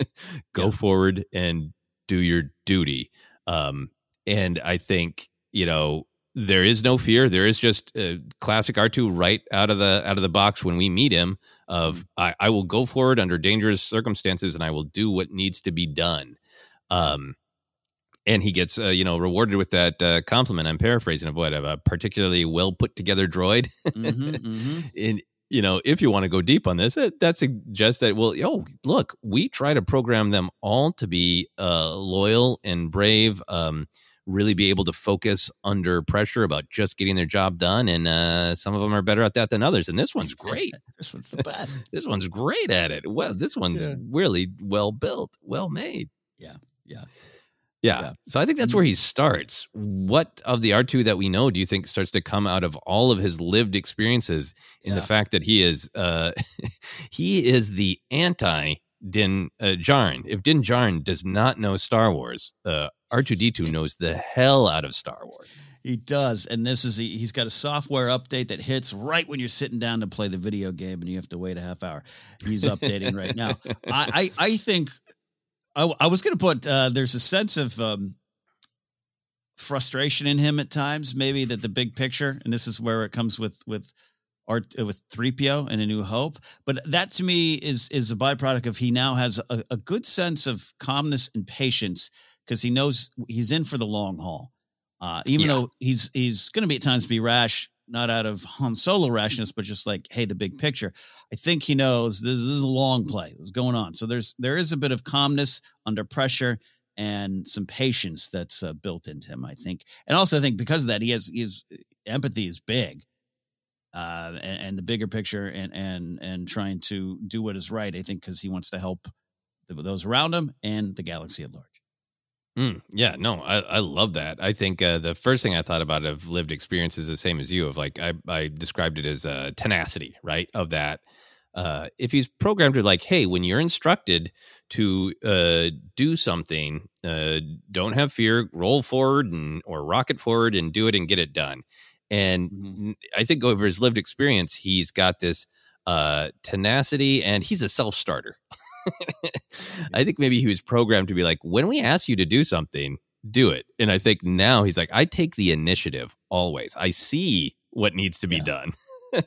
[laughs] go forward and do your duty. Um, and I think you know there is no fear. There is just uh, classic R two right out of the out of the box when we meet him of I, I will go forward under dangerous circumstances and I will do what needs to be done. Um, and he gets uh, you know rewarded with that uh, compliment. I'm paraphrasing of what of a particularly well put together droid. Mhm, mhm. [laughs] and you know, if you want to go deep on this, that, that suggests that well, oh look, we try to program them all to be uh, loyal and brave. Um, really be able to focus under pressure about just getting their job done and uh, some of them are better at that than others and this one's [laughs] great this one's the best [laughs] this one's great at it well this one's Yeah. really well built well made Yeah, yeah. Yeah. So I think that's where he starts. What of the R2 that we know do you think starts to come out of all of his lived experiences in the fact that he is uh [laughs] he is the anti Din uh, Djarin. If Din Djarin does not know Star Wars, uh R2D2 knows the hell out of Star Wars. He does, and this is he, he's got a software update that hits right when you're sitting down to play the video game, and you have to wait a half hour. He's updating right now. [laughs] I I, I think I, I was going to put uh, there's a sense of um, frustration in him at times, maybe that the big picture, and this is where it comes with with art uh, with 3PO and a new hope. But that to me is is a byproduct of he now has a, a good sense of calmness and patience because he knows he's in for the long haul. Uh, even Yeah. though he's he's going to be at times be rash, not out of Han Solo rashness, but just like, hey, the big picture. I think he knows this, is a long play. What's going on? So there's there is a bit of calmness under pressure and some patience that's uh, built into him. I think, and also I think because of that, he has his empathy is big, uh, and, and the bigger picture, and and and trying to do what is right. I think because he wants to help the, those around him and the galaxy at large. Mm, yeah, no, I, I love that. I think uh, the first thing I thought about of lived experience is the same as you. Of like, I, I described it as uh, tenacity, right? Of that, uh, if he's programmed to like, hey, when you're instructed to uh, do something, uh, don't have fear, roll forward and or rocket forward and do it and get it done. And I think over his lived experience, he's got this uh, tenacity, and he's a self starter. I think maybe he was programmed to be like, when we ask you to do something, do it. And I think now he's like, I take the initiative always. I see what needs to be done.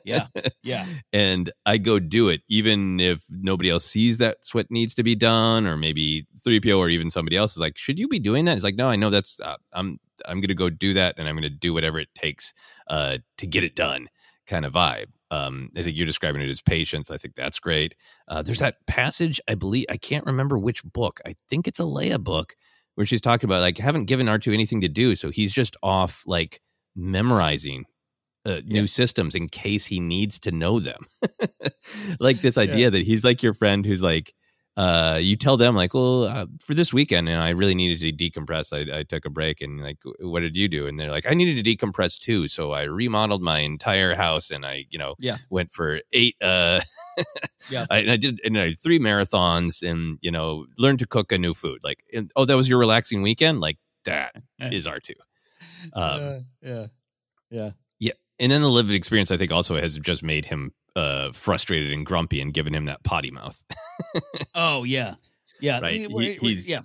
Yeah, yeah. [laughs] and I go do it, even if nobody else sees that's what needs to be done, or maybe 3PO or even somebody else is like, should you be doing that? He's like, no, I know that's, uh, I'm, I'm going to go do that and I'm going to do whatever it takes uh, to get it done kind of vibe. Um, I think you're describing it as patience. I think that's great. Uh, there's that passage, I believe, I can't remember which book. I think it's a Leia book where she's talking about like haven't given R2 anything to do, so he's just off like memorizing uh, new systems in case he needs to know them. [laughs] like this idea that he's like your friend who's like, uh, you tell them like, well, uh, for this weekend, and I really needed to decompress. I, I took a break, and like, what did you do? And they're like, I needed to decompress too, so I remodeled my entire house, and I, you know, Yeah. went for eight. Uh, Yeah. [laughs] I, and I did, and I did three marathons, and you know, learned to cook a new food. Like, and, oh, that was your relaxing weekend. Like that is R two. Um, Uh, yeah, yeah. yeah. And then the lived experience, I think, also has just made him uh, frustrated and grumpy and given him that potty mouth. [laughs] Oh yeah, yeah. Right. He- we're- He- we're- he's- yeah.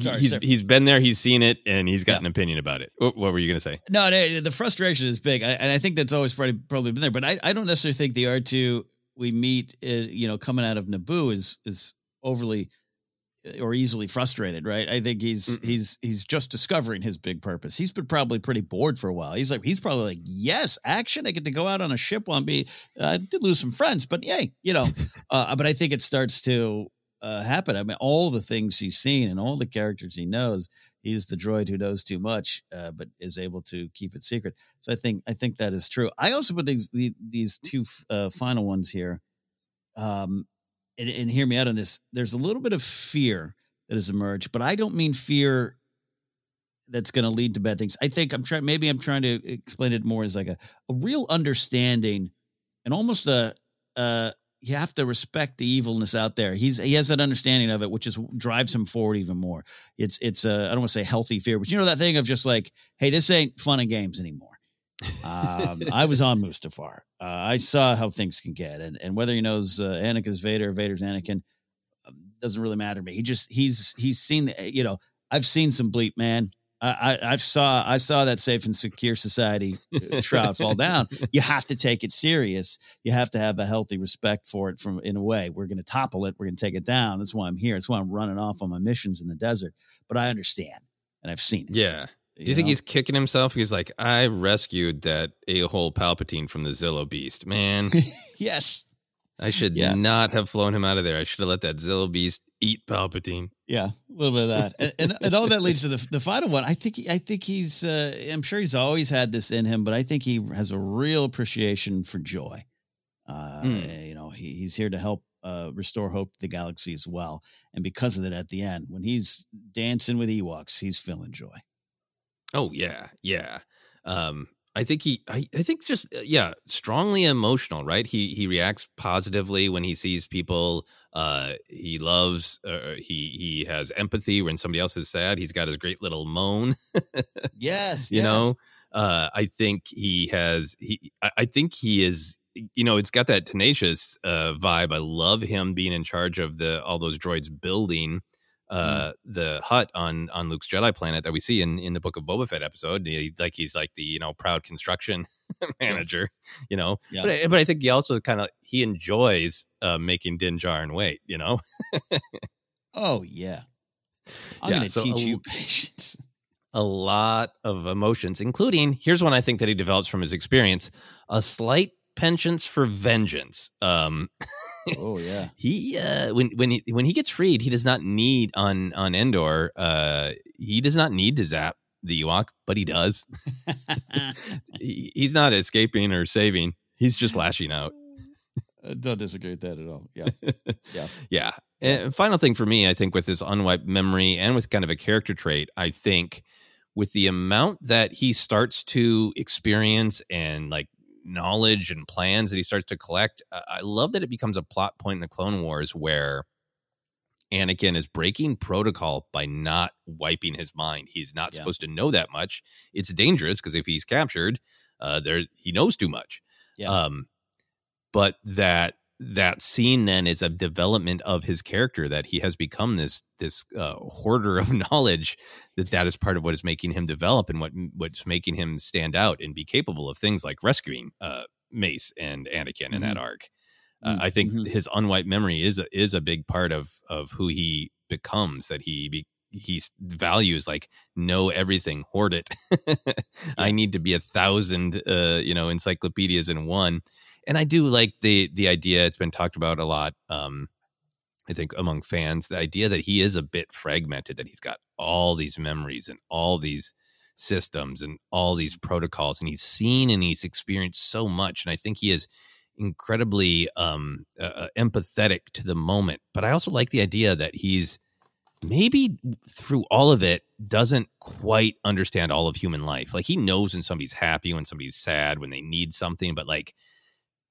Sorry, he's sorry. he's been there, he's seen it, and he's got an opinion about it. What, what were you going to say? No, no, the frustration is big, I, and I think that's always probably probably been there. But I, I don't necessarily think the R two we meet, uh, you know, coming out of Naboo is is overly or easily frustrated, right? I think he's he's he's just discovering his big purpose. He's been probably pretty bored for a while. He's like he's probably like, yes, action. I get to go out on a ship I'm be. Uh, I did lose some friends, but yay, you know. [laughs] uh, but I think it starts to uh, happen. I mean, all the things he's seen and all the characters he knows, he's the droid who knows too much, uh, but is able to keep it secret. So I think I think that is true. I also put these the, these two uh, final ones here, um, and, and hear me out on this. There's a little bit of fear that has emerged, but I don't mean fear that's going to lead to bad things. I think I'm trying. Maybe I'm trying to explain it more as like a, a real understanding and almost a. Uh, you have to respect the evilness out there. He's he has that understanding of it, which is drives him forward even more. It's it's a I don't want to say healthy fear, but you know that thing of just like, hey, this ain't fun and games anymore. Um, I was on Mustafar. Uh, I saw how things can get, and and whether he knows uh, Anakin's Vader, or Vader's Anakin, um, doesn't really matter to me. He just he's he's seen the you know I've seen some bleep man. I, I, saw I saw that safe and secure society uh, shroud fall down. You have to take it serious. You have to have a healthy respect for it. From in a way, we're going to topple it. We're going to take it down. That's why I'm here. That's why I'm running off on my missions in the desert. But I understand, and I've seen it. Yeah. Do you, You think know? he's kicking himself? He's like, I rescued that a hole Palpatine from the Zillo Beast. Man, [laughs] yes. I should Yeah. not have flown him out of there. I should have let that Zillo Beast eat Palpatine. Yeah, a little bit of that, and, and, and all that leads to the the final one. I think he- I think he's uh, I'm sure he's always had this in him, but I think he has a real appreciation for joy. Uh, Mm. You know, he, he's here to help uh, restore hope to the galaxy as well, and because of that, at the end when he's dancing with Ewoks, he's feeling joy. Oh yeah, yeah. Um, I think he, I, I think just uh, yeah, strongly emotional, right? He he reacts positively when he sees people. Uh, he loves. Uh, he he has empathy when somebody else is sad. He's got his great little moan. Yes, [laughs] you yes. know. Uh, I think he has. He. I, I think he is. You know, it's got that tenacious uh, vibe. I love him being in charge of the all those droids building uh the hut on on Luke's Jedi planet that we see in in the Book of Boba Fett episode. He, like he's like the you know proud construction [laughs] manager, you know. Yeah. But I, but I think he also kind of he enjoys uh making Din Djarin wait, you know. Oh yeah, I'm Yeah, going to so teach a- you patience. a lot of emotions, including here's one I think that he develops from his experience: a slight penchant for vengeance. Um, Oh yeah, [laughs] he uh, when when he when he gets freed, he does not need on on Endor. Uh, he does not need to zap the Ewok, but he does. [laughs] he, he's not escaping or saving. He's just lashing out. I don't disagree with that at all. [laughs] Yeah, yeah. Yeah. And final thing for me, I think, with his unwiped memory and with kind of a character trait, I think with the amount that he starts to experience and like knowledge and plans that he starts to collect, I love that it becomes a plot point in the Clone Wars where Anakin is breaking protocol by not wiping his mind. He's not Yeah. supposed to know that much. It's dangerous because if he's captured, uh, there he knows too much. Yeah. Um, but that that scene then is a development of his character that he has become this this uh, hoarder of [laughs] knowledge that that is part of what is making him develop and what what's making him stand out and be capable of things like rescuing uh, Mace and Anakin in that arc. Uh, I think his unwiped memory is a, is a big part of of who he becomes. That he be, he values like know everything, hoard it. [laughs] I need to be a thousand, uh, you know, encyclopedias in one. And I do like the the idea. It's been talked about a lot. Um, I think among fans, the idea that he is a bit fragmented, that he's got all these memories and all these systems and all these protocols, and he's seen and he's experienced so much. And I think he is incredibly um, uh, empathetic to the moment. But I also like the idea that he's maybe through all of it doesn't quite understand all of human life. Like he knows when somebody's happy, when somebody's sad, when they need something, but like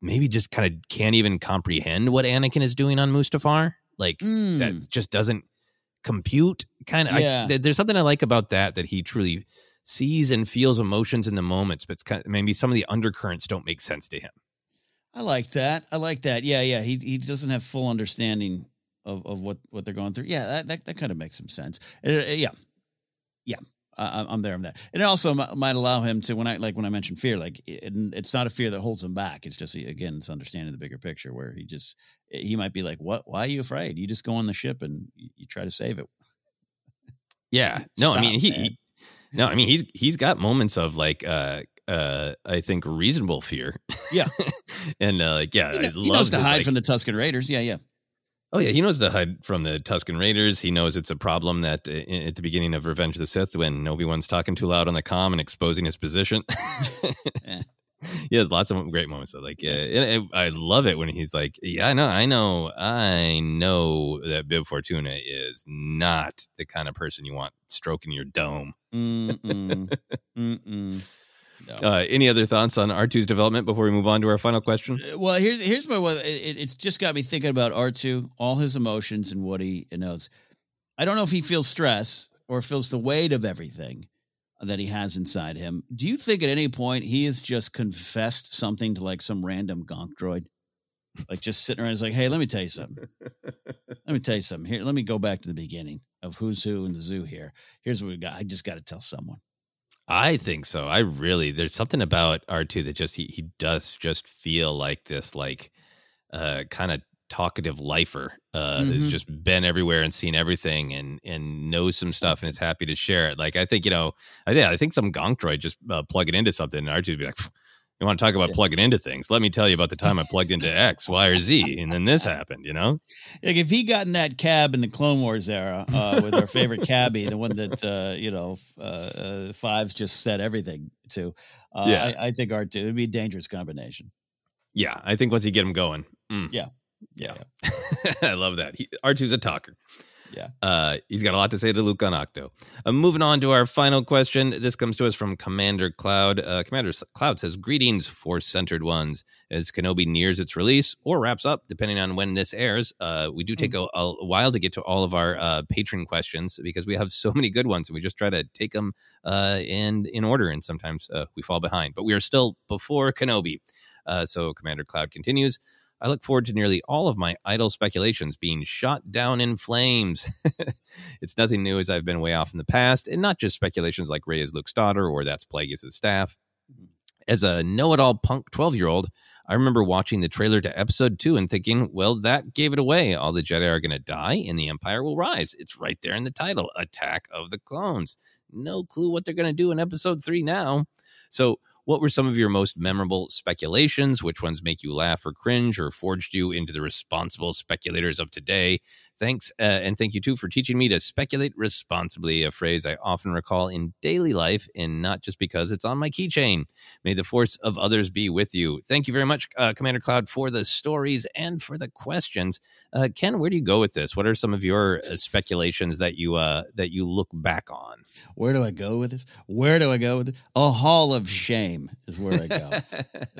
maybe just kind of can't even comprehend what Anakin is doing on Mustafar. Like that just doesn't compute. Kind of. Yeah. there's something I like about that that he truly sees and feels emotions in the moments, but it's kind of, maybe some of the undercurrents don't make sense to him. I like that. I like that. Yeah, yeah. He he doesn't have full understanding of, of what, what they're going through. Yeah, that that, that kind of makes some sense. Uh, yeah, yeah. I, I'm there on that, and it also might allow him to when I like when I mentioned fear, like it, it's not a fear that holds him back. It's just again, it's understanding the bigger picture where he just he might be like, "What? Why are you afraid? You just go on the ship and you, try to save it." Yeah. [laughs] No, I mean he, he No, I mean he's he's got moments of like uh uh I think reasonable fear. Yeah. [laughs] and uh like yeah, I He love knows to hide like- from the Tusken Raiders. Yeah, yeah. Oh yeah, he knows the HUD from the Tusken Raiders. He knows it's a problem that uh, at the beginning of Revenge of the Sith, when Obi Wan's talking too loud on the comm and exposing his position. [laughs] He has lots of great moments. Like, uh, I love it when he's like, "Yeah, I know, I know, I know that Bib Fortuna is not the kind of person you want stroking your dome." Mm-mm. Mm-mm. [laughs] Uh, any other thoughts on R2's development before we move on to our final question? Well, here's here's my one. It, it's just got me thinking about R two, all his emotions and what he knows. I don't know if he feels stress or feels the weight of everything that he has inside him. Do you think at any point he has just confessed something to like some random gonk droid? like just sitting around. It's like, hey, let me tell you something. [laughs] let me tell you something. Here, let me go back to the beginning of who's who in the zoo. Here, here's what we got. I just got to tell someone. I think so. I really there's something about R2 that just he he does just feel like this like uh kind of talkative lifer uh Mhm. that's just been everywhere and seen everything and and knows some stuff and is happy to share it. Like I think, you know, I think I think some gonk droid just uh, plug it into something and R2 would be like you want to talk about plugging into things? Let me tell you about the time I plugged into X, Y, or Z, and then this happened. You know? Like if he got in that cab in the Clone Wars era uh, with our favorite [laughs] cabbie, the one that uh, you know uh, uh, Fives just said everything to, uh, Yeah. I, I think R two would be a dangerous combination. Yeah, I think once you get him going, mm. Yeah, yeah, [laughs] I love that. He, R2's a talker. Yeah. Uh, he's got a lot to say to Luke on Ahch-To. Uh, moving on to our final question. This comes to us from Commander Cloud. Uh, Commander Cloud says, Greetings, Force centered ones. As Kenobi nears its release or wraps up, depending on when this airs, uh, we do take a, a while to get to all of our uh, patron questions because we have so many good ones and we just try to take them uh, in, in order. And sometimes uh, we fall behind, but we are still before Kenobi. Uh, so Commander Cloud continues. I look forward to nearly all of my idle speculations being shot down in flames. [laughs] it's nothing new as I've been way off in the past, and not just speculations like Rey is Luke's daughter or that's Plagueis' staff. As a know it all punk 12 year old, I remember watching the trailer to episode two and thinking, well, that gave it away. All the Jedi are going to die and the Empire will rise. It's right there in the title Attack of the Clones. No clue what they're going to do in episode three now. So, what were some of your most memorable speculations? Which ones make you laugh or cringe or forged you into the responsible speculators of today? Thanks. Uh, and thank you too for teaching me to speculate responsibly, a phrase I often recall in daily life and not just because it's on my keychain. May the force of others be with you. Thank you very much, uh, Commander Cloud, for the stories and for the questions. Uh, Ken, where do you go with this? What are some of your uh, speculations that you uh, that you look back on? Where do I go with this? Where do I go with this? A hall of shame is where I go.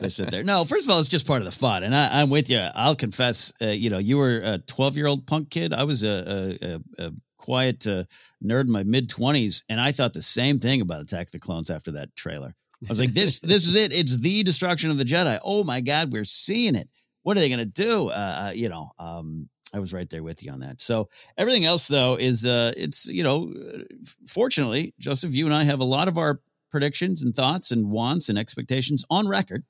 I sit there. No, first of all, it's just part of the fun, and I, I'm with you. I'll confess. Uh, you know, you were a 12 year old punk kid. I was a, a, a, quiet uh, nerd in my mid 20s, and I thought the same thing about Attack of the Clones after that trailer. I was like, this [laughs] this is it. It's the destruction of the Jedi. Oh my God, we're seeing it. What are they going to do? Uh, uh, you know, um, I was right there with you on that. So everything else, though, is uh, it's you know, fortunately, Joseph, you and I have a lot of our predictions and thoughts and wants and expectations on record.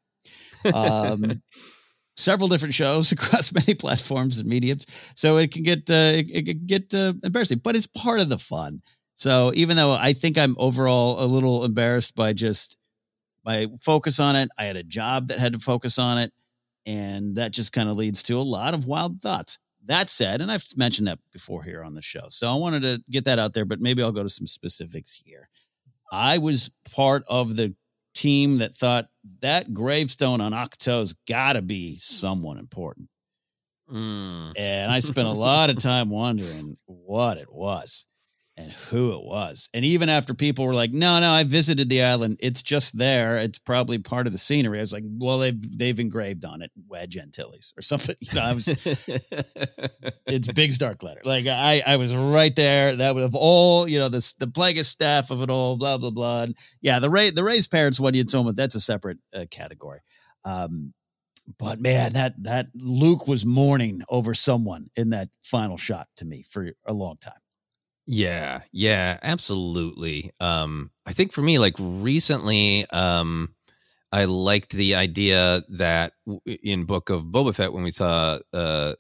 Um, [laughs] several different shows [laughs] across many platforms and mediums, so it can get uh, it, it can get uh, embarrassing, but it's part of the fun. So even though I think I'm overall a little embarrassed by just my focus on it, I had a job that had to focus on it, and that just kind of leads to a lot of wild thoughts. That said, and I've mentioned that before here on the show, so I wanted to get that out there, but maybe I'll go to some specifics here. I was part of the team that thought that gravestone on Ahch-To's got to be someone important. Mm. And I spent a lot of time wondering what it was and who it was. And even after people were like, no, no, I visited the island. It's just there. It's probably part of the scenery. I was like, well, they've, they've engraved on it Wedge Antilles or something. [laughs] You know, I was, [laughs] it's big stark letter. Like I, I was right there. That was of all, you know, this, the Plagueis staff of it all, blah, blah, blah. And yeah, the Rey, the Rey's parents, when you told me that's a separate uh, category. Um, but man, that that Luke was mourning over someone in that final shot to me for a long time. Yeah, yeah, absolutely. Um, I think for me, like recently, um, I liked the idea that in Book of Boba Fett, when we saw uh,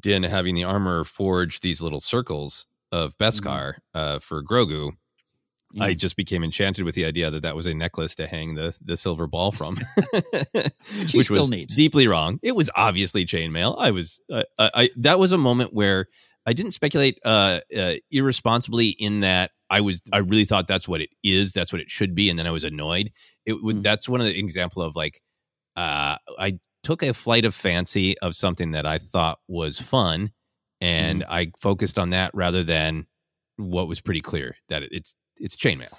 Din having the armor forge these little circles of Beskar uh, for Grogu, I just became enchanted with the idea that that was a necklace to hang the the silver ball from, [laughs] [laughs] which still was needs. deeply wrong. It was obviously chainmail. I was, uh, I, I that was a moment where I didn't speculate uh, uh, irresponsibly in that I was, I really thought that's what it is, that's what it should be, and then I was annoyed. It would, that's one of the example of like, uh, I took a flight of fancy of something that I thought was fun, and I focused on that rather than what was pretty clear that it's it's chainmail.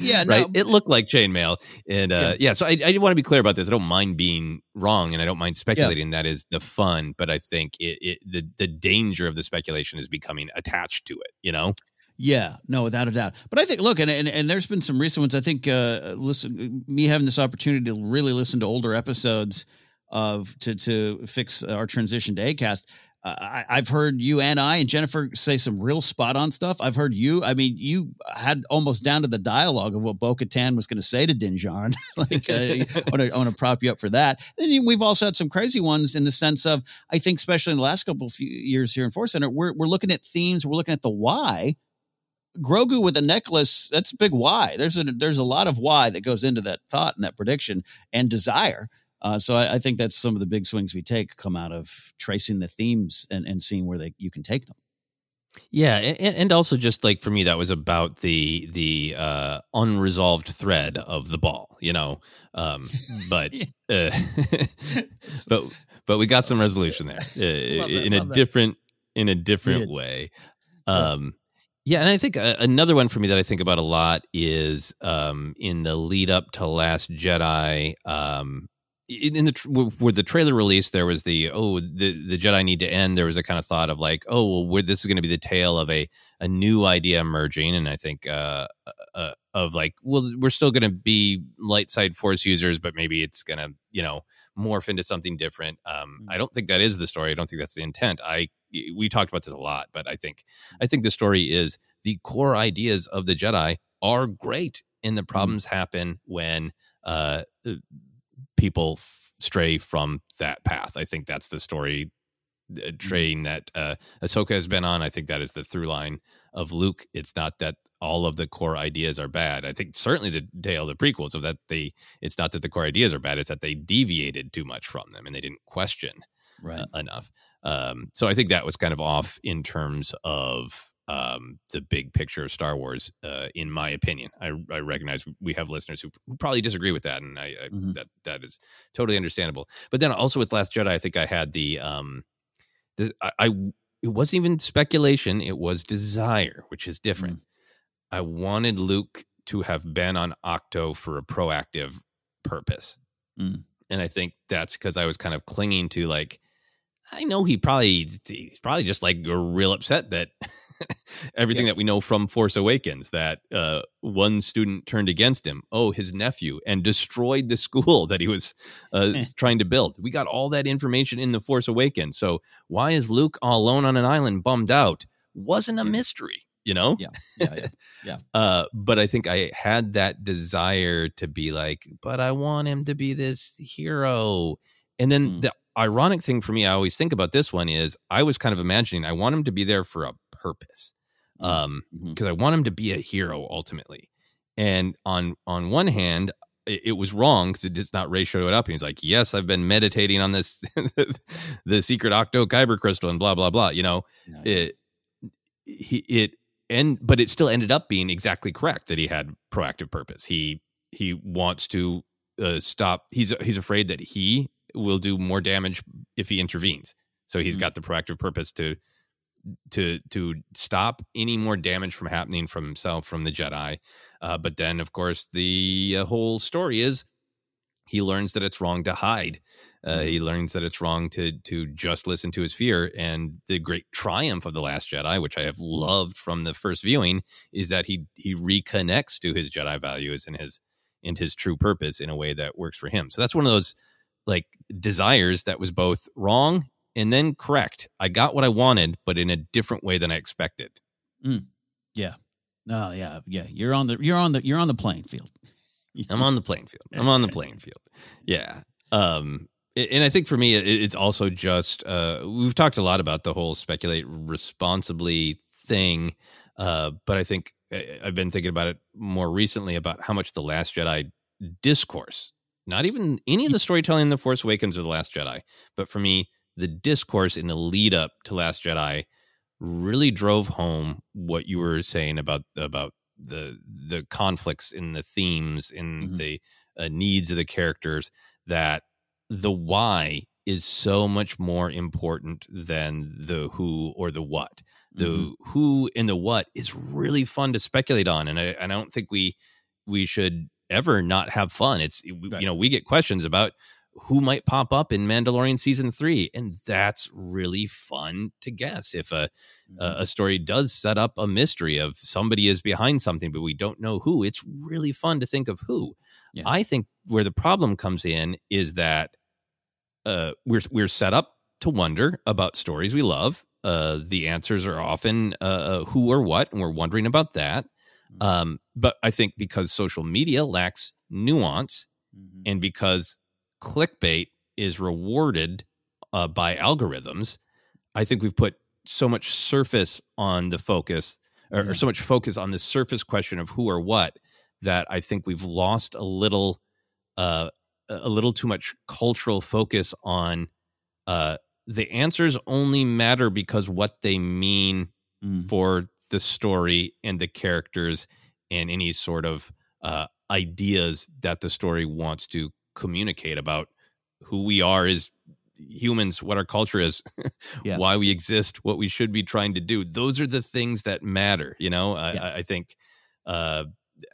yeah, [laughs] no, right. It looked like chainmail, and uh, yeah. So I, I want to be clear about this. I don't mind being wrong, and I don't mind speculating. That is the fun, but I think it, it the the danger of the speculation is becoming attached to it. You know. Yeah, no, without a doubt. But I think, look, and and, and there's been some recent ones. I think, uh, listen, me having this opportunity to really listen to older episodes of to to fix our transition to Acast. I, I've heard you and I and Jennifer say some real spot on stuff. I've heard you. I mean, you had almost down to the dialogue of what Bo Katan was going to say to Din Djarin. [laughs] like, uh, I want to I want to [laughs] prop you up for that. And we've also had some crazy ones in the sense of I think, especially in the last couple of few years here in Force Center, we're we're looking at themes. We're looking at the why. Grogu with a necklace, that's a big why. There's a there's a lot of why that goes into that thought and that prediction and desire. Uh, so I, I, think that's some of the big swings we take come out of tracing the themes and, and seeing where they you can take them. Yeah, and, and also just like for me, that was about the the uh, unresolved thread of the ball, you know. Um, [laughs] but uh, [laughs] but but we got some resolution there uh, [laughs] in a different in a different yeah. way. Um, yeah, and I think uh, another one for me that I think about a lot is um, in the lead up to Last Jedi. Um, in the with the trailer release, there was the oh the the Jedi need to end. There was a kind of thought of like oh well, this is going to be the tale of a a new idea emerging, and I think uh, uh, uh of like well we're still going to be light side Force users, but maybe it's going to you know morph into something different. Um, mm. I don't think that is the story. I don't think that's the intent. I we talked about this a lot, but I think I think the story is the core ideas of the Jedi are great, and the mm. problems mm. happen when uh, uh people f- stray from that path. I think that's the story uh, mm. train that uh, Ahsoka has been on. I think that is the through line of Luke. It's not that all of the core ideas are bad. I think certainly the tale of the prequels of that they. It's not that the core ideas are bad. It's that they deviated too much from them and they didn't question right. uh, enough. Um, so I think that was kind of off in terms of um, the big picture of Star Wars, uh, in my opinion. I, I, recognize we have listeners who, who, probably disagree with that, and I, I mm-hmm. that that is totally understandable. But then also with Last Jedi, I think I had the um, the, I, I it wasn't even speculation; it was desire, which is different. Mm. I wanted Luke to have been on Ahch-To for a proactive purpose, mm. and I think that's because I was kind of clinging to like. I know he probably he's probably just like real upset that [laughs] everything yeah. that we know from Force Awakens that uh, one student turned against him, oh, his nephew, and destroyed the school [laughs] that he was uh, [laughs] eh. trying to build. We got all that information in The Force Awakens. So why is Luke all alone on an island bummed out? Wasn't a mystery, you know? Yeah. Yeah. Yeah. yeah. uh, but I think I had that desire to be like, but I want him to be this hero. And then mm. the ironic thing for me, I always think about this one is I was kind of imagining I want him to be there for a purpose, mm, um, because mm-hmm. I want him to be a hero ultimately. And on on one hand, it, it was wrong because it does not ratio it up. And he's like, "Yes, I've been meditating on this, [laughs] the secret Ahch-To kyber crystal, and blah blah blah." You know, nice. it he it and but it still ended up being exactly correct that he had proactive purpose. He he wants to uh, stop. He's he's afraid that he will do more damage if he intervenes. So he's mm-hmm. got the proactive purpose to to to stop any more damage from happening from himself from the Jedi. Uh, but then, of course, the uh, whole story is he learns that it's wrong to hide. Uh, he mm-hmm. learns that it's wrong to to just listen to his fear. And the great triumph of the Last Jedi, which I have loved from the first viewing, is that he he reconnects to his Jedi values and his and his true purpose in a way that works for him. So that's one of those like desires that was both wrong and then correct. I got what I wanted, but in a different way than I expected. Mm. Yeah. Oh yeah, yeah. You're on the you're on the you're on the playing field. [laughs] I'm on the playing field. I'm on the playing field. Yeah. Um and I think for me it's also just uh we've talked a lot about the whole speculate responsibly thing. Uh but I think uh, I've been thinking about it more recently about how much the last Jedi discourse not even any of the storytelling in The Force Awakens or The Last Jedi, but for me, the discourse in the lead up to Last Jedi really drove home what you were saying about about the the conflicts in the themes in mm-hmm. the uh, needs of the characters that the why is so much more important than the who or the what the mm-hmm. who and the what is really fun to speculate on and I, I don't think we we should ever not have fun. It's right. you know we get questions about who might pop up in Mandalorian season three, and that's really fun to guess. If a mm-hmm. a story does set up a mystery of somebody is behind something, but we don't know who, it's really fun to think of who. Yeah. I think where the problem comes in is that uh, we're we're set up to wonder about stories we love. Uh, the answers are often uh, uh who or what, and we're wondering about that. Um, but I think because social media lacks nuance, mm-hmm. and because clickbait is rewarded uh, by algorithms, I think we've put so much surface on the focus, or, or so much focus on the surface question of who or what, that I think we've lost a little, uh, a little too much cultural focus on uh, the answers only matter because what they mean mm. for the story and the characters and any sort of uh, ideas that the story wants to communicate about who we are as humans, what our culture is, [laughs] yeah. why we exist, what we should be trying to do. Those are the things that matter. You know, I, yeah. I think uh,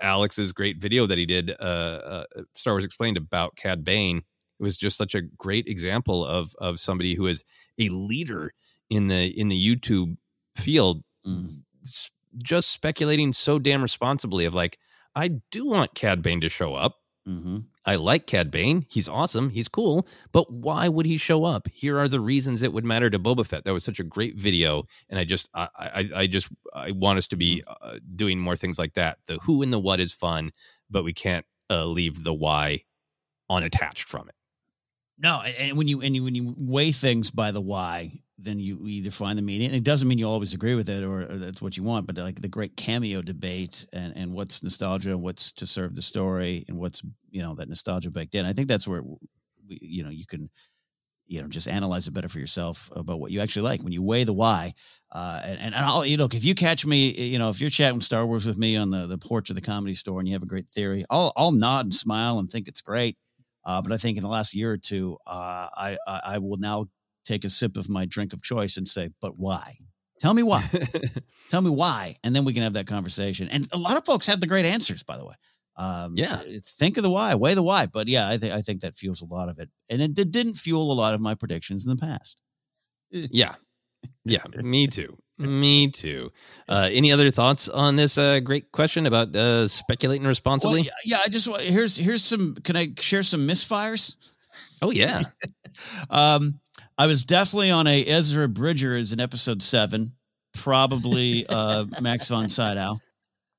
Alex's great video that he did, uh, uh, Star Wars Explained about Cad Bane, it was just such a great example of of somebody who is a leader in the in the YouTube field, mm. Just speculating so damn responsibly of like, I do want Cad Bane to show up. Mm-hmm. I like Cad Bane. He's awesome. He's cool. But why would he show up? Here are the reasons it would matter to Boba Fett. That was such a great video, and I just, I, I, I just, I want us to be mm-hmm. uh, doing more things like that. The who and the what is fun, but we can't uh, leave the why unattached from it. No, and when you and you, when you weigh things by the why, then you either find the meaning. And it doesn't mean you always agree with it or, or, that's what you want, but like the great cameo debate and, and what's nostalgia, and what's to serve the story, and what's you know that nostalgia baked in. I think that's where we, you know you can you know just analyze it better for yourself about what you actually like when you weigh the why. Uh, and and I'll you know if you catch me, you know if you're chatting Star Wars with me on the the porch of the comedy store and you have a great theory, I'll I'll nod and smile and think it's great. Uh, but I think in the last year or two, uh, I, I, I will now take a sip of my drink of choice and say, "But why? Tell me why. [laughs] Tell me why." And then we can have that conversation. And a lot of folks have the great answers, by the way. Um, yeah, think of the why, weigh the why. But yeah, I think I think that fuels a lot of it, and it did, didn't fuel a lot of my predictions in the past. Yeah, yeah, me too. Me too. [laughs] Uh, any other thoughts on this uh, great question about uh, speculating responsibly? Well, yeah, I just here's here's some. Can I share some misfires? Oh yeah. [laughs] um, I was definitely on a Ezra Bridger as in episode seven, probably [laughs] uh, Max von Sydow.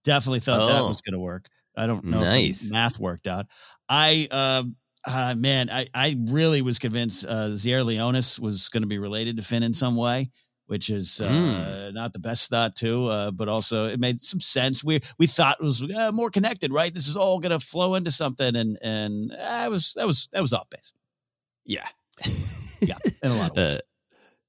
Definitely thought oh, that was going to work. I don't know nice. if math worked out. I uh, uh, man, I I really was convinced uh, Xier Leonis was going to be related to Finn in some way which is uh, mm. not the best thought too, uh, but also it made some sense. We we thought it was uh, more connected, right? This is all going to flow into something, and and uh, was that was that was off base. Yeah, [laughs] yeah, in a lot of ways. Uh,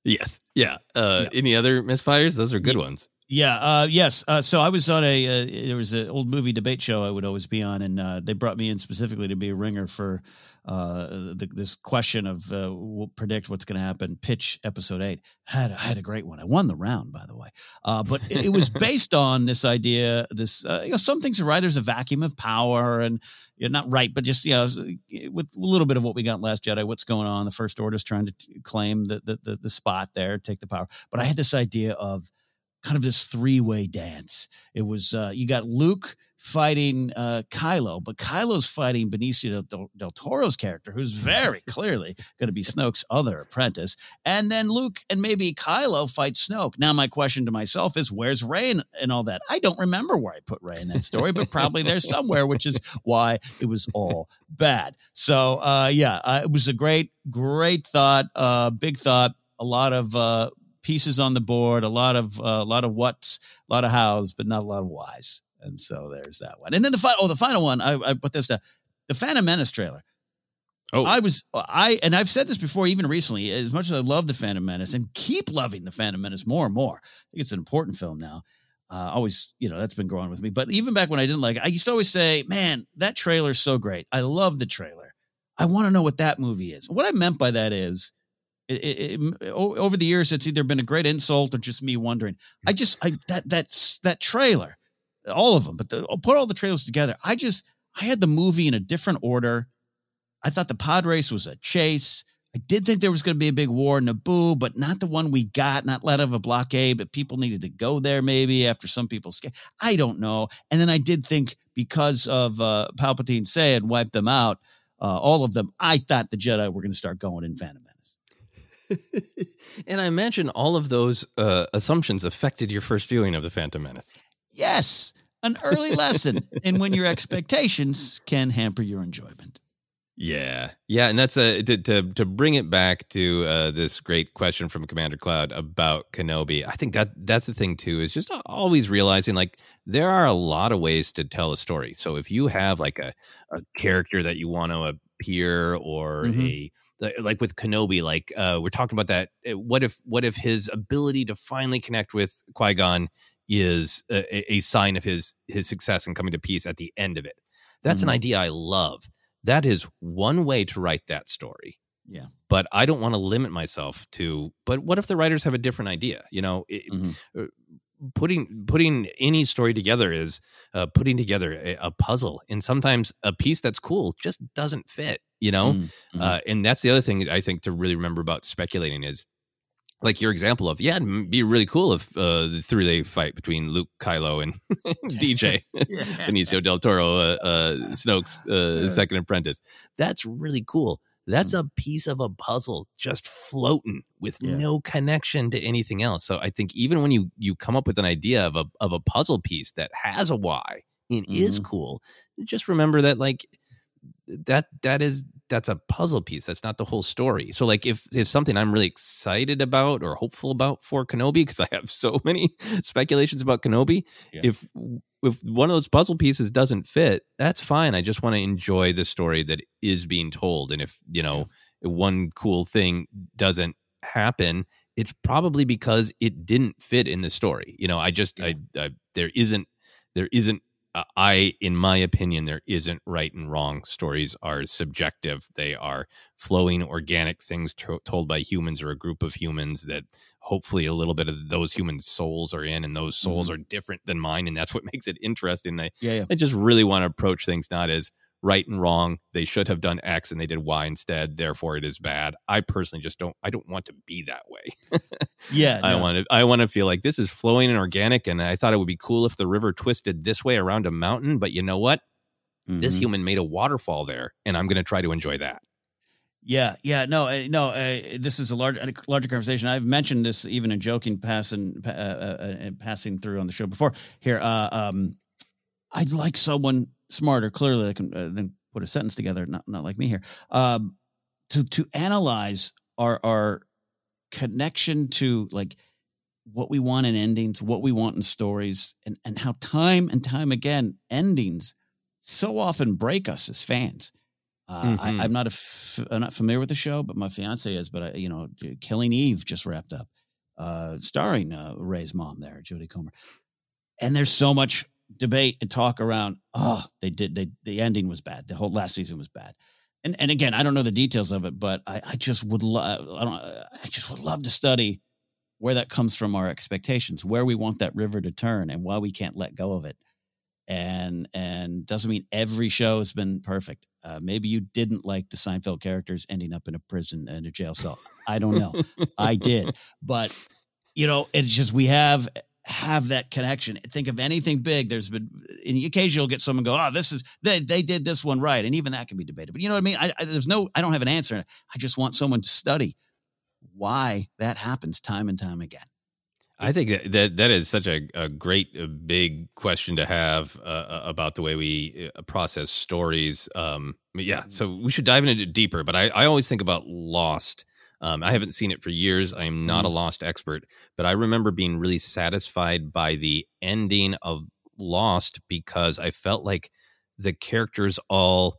yes, yeah. Uh, yeah. Any other misfires? Those are good yeah. ones. Yeah. Uh, yes. Uh, so I was on a uh, there was an old movie debate show I would always be on, and uh, they brought me in specifically to be a ringer for uh, the, this question of uh, we'll predict what's going to happen. Pitch episode eight I had I had a great one. I won the round, by the way. but it, it, was based on this idea. This you know some things are right. There's a vacuum of power, and you know, not right, but just you know with a little bit of what we got last Jedi. What's going on? The First Order is trying to t- claim the, the the the spot there, take the power. But I had this idea of kind of this three way dance. It was uh, you got Luke fighting uh, Kylo, but Kylo's fighting Benicio del, del Toro's character, who's very [laughs] clearly going to be Snoke's other apprentice. And then Luke and maybe Kylo fight Snoke. Now, my question to myself is, where's Rey and, and all that? I don't remember where I put Rey in that story, but probably there's somewhere, which is why it was all bad. So, uh, yeah, uh, it was a great, great thought, uh, big thought. A lot of uh, pieces on the board, a lot of uh, a lot of what's, a lot of hows, but not a lot of whys. And so there's that one. And then the final, oh, the final one, I, I put this down, the Phantom Menace trailer. Oh, I was I and I've said this before, even recently. As much as I love the Phantom Menace and keep loving the Phantom Menace more and more, I think it's an important film now. Uh, always, you know, that's been growing with me. But even back when I didn't like it, I used to always say, "Man, that trailer's so great. I love the trailer. I want to know what that movie is." What I meant by that is, it, it, over the years, it's either been a great insult or just me wondering. I just I that that's that trailer, all of them, but the, I'll put all the trailers together. I just I had the movie in a different order. I thought the pod race was a chase. I did think there was going to be a big war in Naboo, but not the one we got, not let of a blockade, but people needed to go there maybe after some people scared. I don't know. And then I did think because of uh, Palpatine saying wipe them out, uh, all of them. I thought the Jedi were going to start going in Phantom. [laughs] and I imagine all of those uh, assumptions affected your first viewing of the Phantom Menace. Yes, an early [laughs] lesson in when your expectations can hamper your enjoyment. Yeah, yeah, and that's a to to, to bring it back to uh, this great question from Commander Cloud about Kenobi. I think that that's the thing too is just always realizing like there are a lot of ways to tell a story. So if you have like a, a character that you want to appear or mm-hmm. a like with Kenobi, like uh, we're talking about that. Uh, what if what if his ability to finally connect with Qui Gon is a, a, sign of his his success and coming to peace at the end of it? That's mm-hmm. an idea I love that is one way to write that story. Yeah. But I don't want to limit myself to, but what if the writers have a different idea? You know, mm-hmm. Putting putting any story together is uh, putting together a, a, puzzle and sometimes a piece that's cool just doesn't fit you know mm-hmm. uh, and that's the other thing i think to really remember about speculating is like your example of yeah it'd be really cool if uh, the three-day fight between Luke, Kylo, and [laughs] DJ [laughs] Benicio del Toro, uh, uh, Snoke's uh, second apprentice. That's really cool. That's mm. a piece of a puzzle just floating with yeah. no connection to anything else. So I think even when you you come up with an idea of a of a puzzle piece that has a why and mm-hmm. is cool, just remember that like that that is that's a puzzle piece. That's not the whole story. So like if if something I'm really excited about or hopeful about for Kenobi, because I have [laughs] so many speculations about Kenobi, yeah. if if one of those puzzle pieces doesn't fit, that's fine. I just want to enjoy the story that is being told. And if, you know, one cool thing doesn't happen, it's probably because it didn't fit in the story. You know, I just yeah. I, I there isn't there isn't I, in my opinion, there isn't right and wrong. Stories are subjective. They are flowing, organic things to- told by humans or a group of humans that hopefully a little bit of those human souls are in, and those souls mm-hmm. are different than mine, and that's what [laughs] makes it interesting. I, yeah, yeah. I just really want to approach things not as right and wrong. They should have done X and they did Y instead. Therefore, it is bad. I personally just don't. I don't want to be that way. [laughs] yeah, I want to. I want to feel like this is flowing and organic. And I thought it would be cool if the river twisted this way around a mountain. But you know what? Mm-hmm. This human made a waterfall there, and I'm going to try to enjoy that. Yeah, yeah, no, uh, no. Uh, this is a large, a larger conversation. I've mentioned this even in joking, passing, uh, uh, uh, passing through on the show before. Here, uh, um, I'd like someone smarter, clearly, that can uh, then put a sentence together. Not not like me here. Um, to to analyze our our connection to like what we want in endings, what we want in stories, and and how time and time again endings so often break us as fans. Uh, mm-hmm. I, am not a f- I'm not familiar with the show, but my fiance is. But I, you know, Killing Eve just wrapped up, uh, starring uh, Rey's mom there, Jodie Comer. And there's so much debate and talk around. Oh, they did. They the ending was bad. The whole last season was bad. And and again, I don't know the details of it, but I, I just would love. I don't. I just would love to study where that comes from our expectations, where we want that river to turn, and why we can't let go of it. And and doesn't mean every show has been perfect. Uh, maybe you didn't like the Seinfeld characters ending up in a prison and a jail cell. I don't know. I did, but you know, it's just we have have that connection. Think of anything big. There's been in occasion you'll get someone go, "Oh, this is they they did this one right," and even that can be debated. But you know what I mean? I, I, there's no, I don't have an answer. I just want someone to study why that happens time and time again. I think that that, that is such a, a great, a big question to have uh, uh about the way we uh, process stories. Um, yeah, so we should dive into it deeper. But I, I always think about Lost um, I haven't seen it for years. I am not mm. a Lost expert, but I remember being really satisfied by the ending of Lost because I felt like the characters all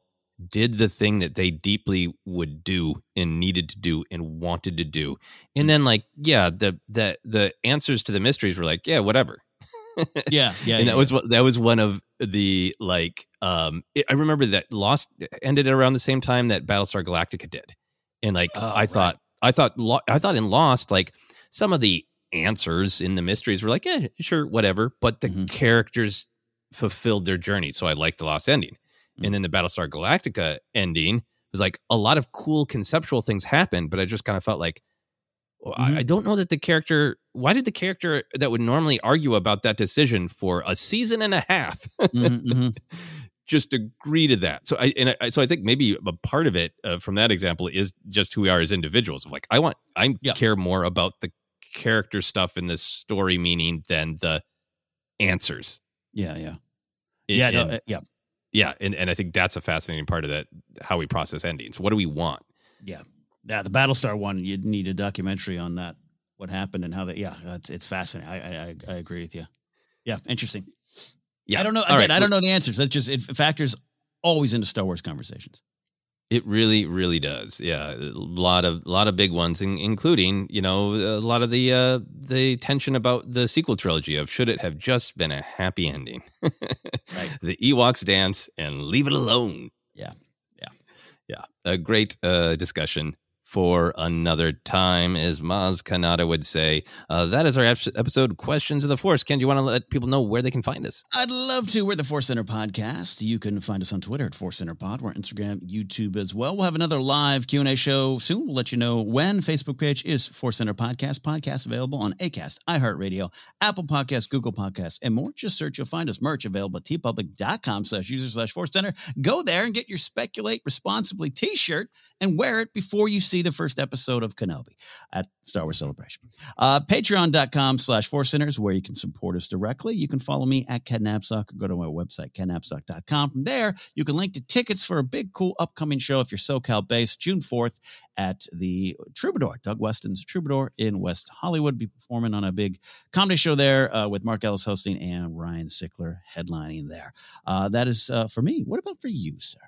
did the thing that they deeply would do and needed to do and wanted to do. And then like, yeah, the the the answers to the mysteries were like, yeah, whatever. yeah, [laughs] yeah. and that yeah. was that was one of the like um it, I remember that Lost ended around the same time that Battlestar Galactica did. And like oh, I right. thought I thought I thought in Lost, like some of the answers in the mysteries were like, yeah, sure, whatever. But the mm-hmm. characters fulfilled their journey. So I liked the Lost ending. Mm-hmm. And then the Battlestar Galactica ending was like a lot of cool conceptual things happened, but I just kind of felt like well, mm-hmm. I, I, don't know that the character why did the character that would normally argue about that decision for a season and a half mm-hmm, mm-hmm. [laughs] just agree to that. So I and I, so I think maybe a part of it uh, from that example is just who we are as individuals. Like I want I yeah. care more about the character stuff in this story meaning than the answers. Yeah, yeah. Yeah, no, uh, yeah. Yeah, and, and I think that's a fascinating part of that how we process endings. What do we want? Yeah. Yeah, the Battlestar one, you'd need a documentary on that, what happened and how that yeah, it's, it's fascinating. I, I I agree with you. Yeah, interesting. Yeah. I don't know. Again, right. I don't know the answers. That just it factors always into Star Wars conversations. It really, really does. Yeah, a lot of, a lot of big ones, including you know a lot of the uh, the tension about the sequel trilogy of should it have just been a happy ending? [laughs] right. The Ewoks dance and leave it alone. Yeah, yeah, yeah. A great uh, discussion for another time, as Maz Kanata would say. Uh, that is our episode, Questions of the Force. Ken, do you want to let people know where they can find us? I'd love to. We're the Force Center Podcast. You can find us on Twitter at Force Center Pod. We're on Instagram, YouTube as well. We'll have another live Q&A show soon. We'll let you know when. Facebook page is Force Center Podcast. Podcast available on ACAST, iHeartRadio, Apple Podcasts, Google Podcasts, and more. Just search. You'll find us merch available at teepublic.com slash user slash Force Center. Go there and get your Speculate Responsibly t-shirt and wear it before you see the first episode of Kenobi at Star Wars Celebration. Uh, Patreon.com slash Force Centers, where you can support us directly. You can follow me at Ken Napzok or go to my website, kennapzok.com. From there, you can link to tickets for a big, cool upcoming show if you're SoCal based, June 4th at the Troubadour, Doug Weston's Troubadour in West Hollywood. Be performing on a big comedy show there uh, with Mark Ellis hosting and Ryan Sickler headlining there. Uh, that is uh, for me. What about for you, sir?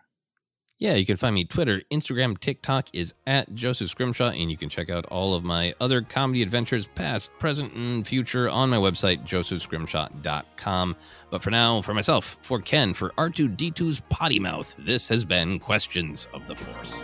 Yeah, you can find me Twitter, Instagram, TikTok is at Joseph Scrimshaw, and you can check out all of my other comedy adventures, past, present, and future, on my website, josephscrimshaw.com. But for now, for myself, for Ken, for R2D2's Potty Mouth, this has been Questions of the Force.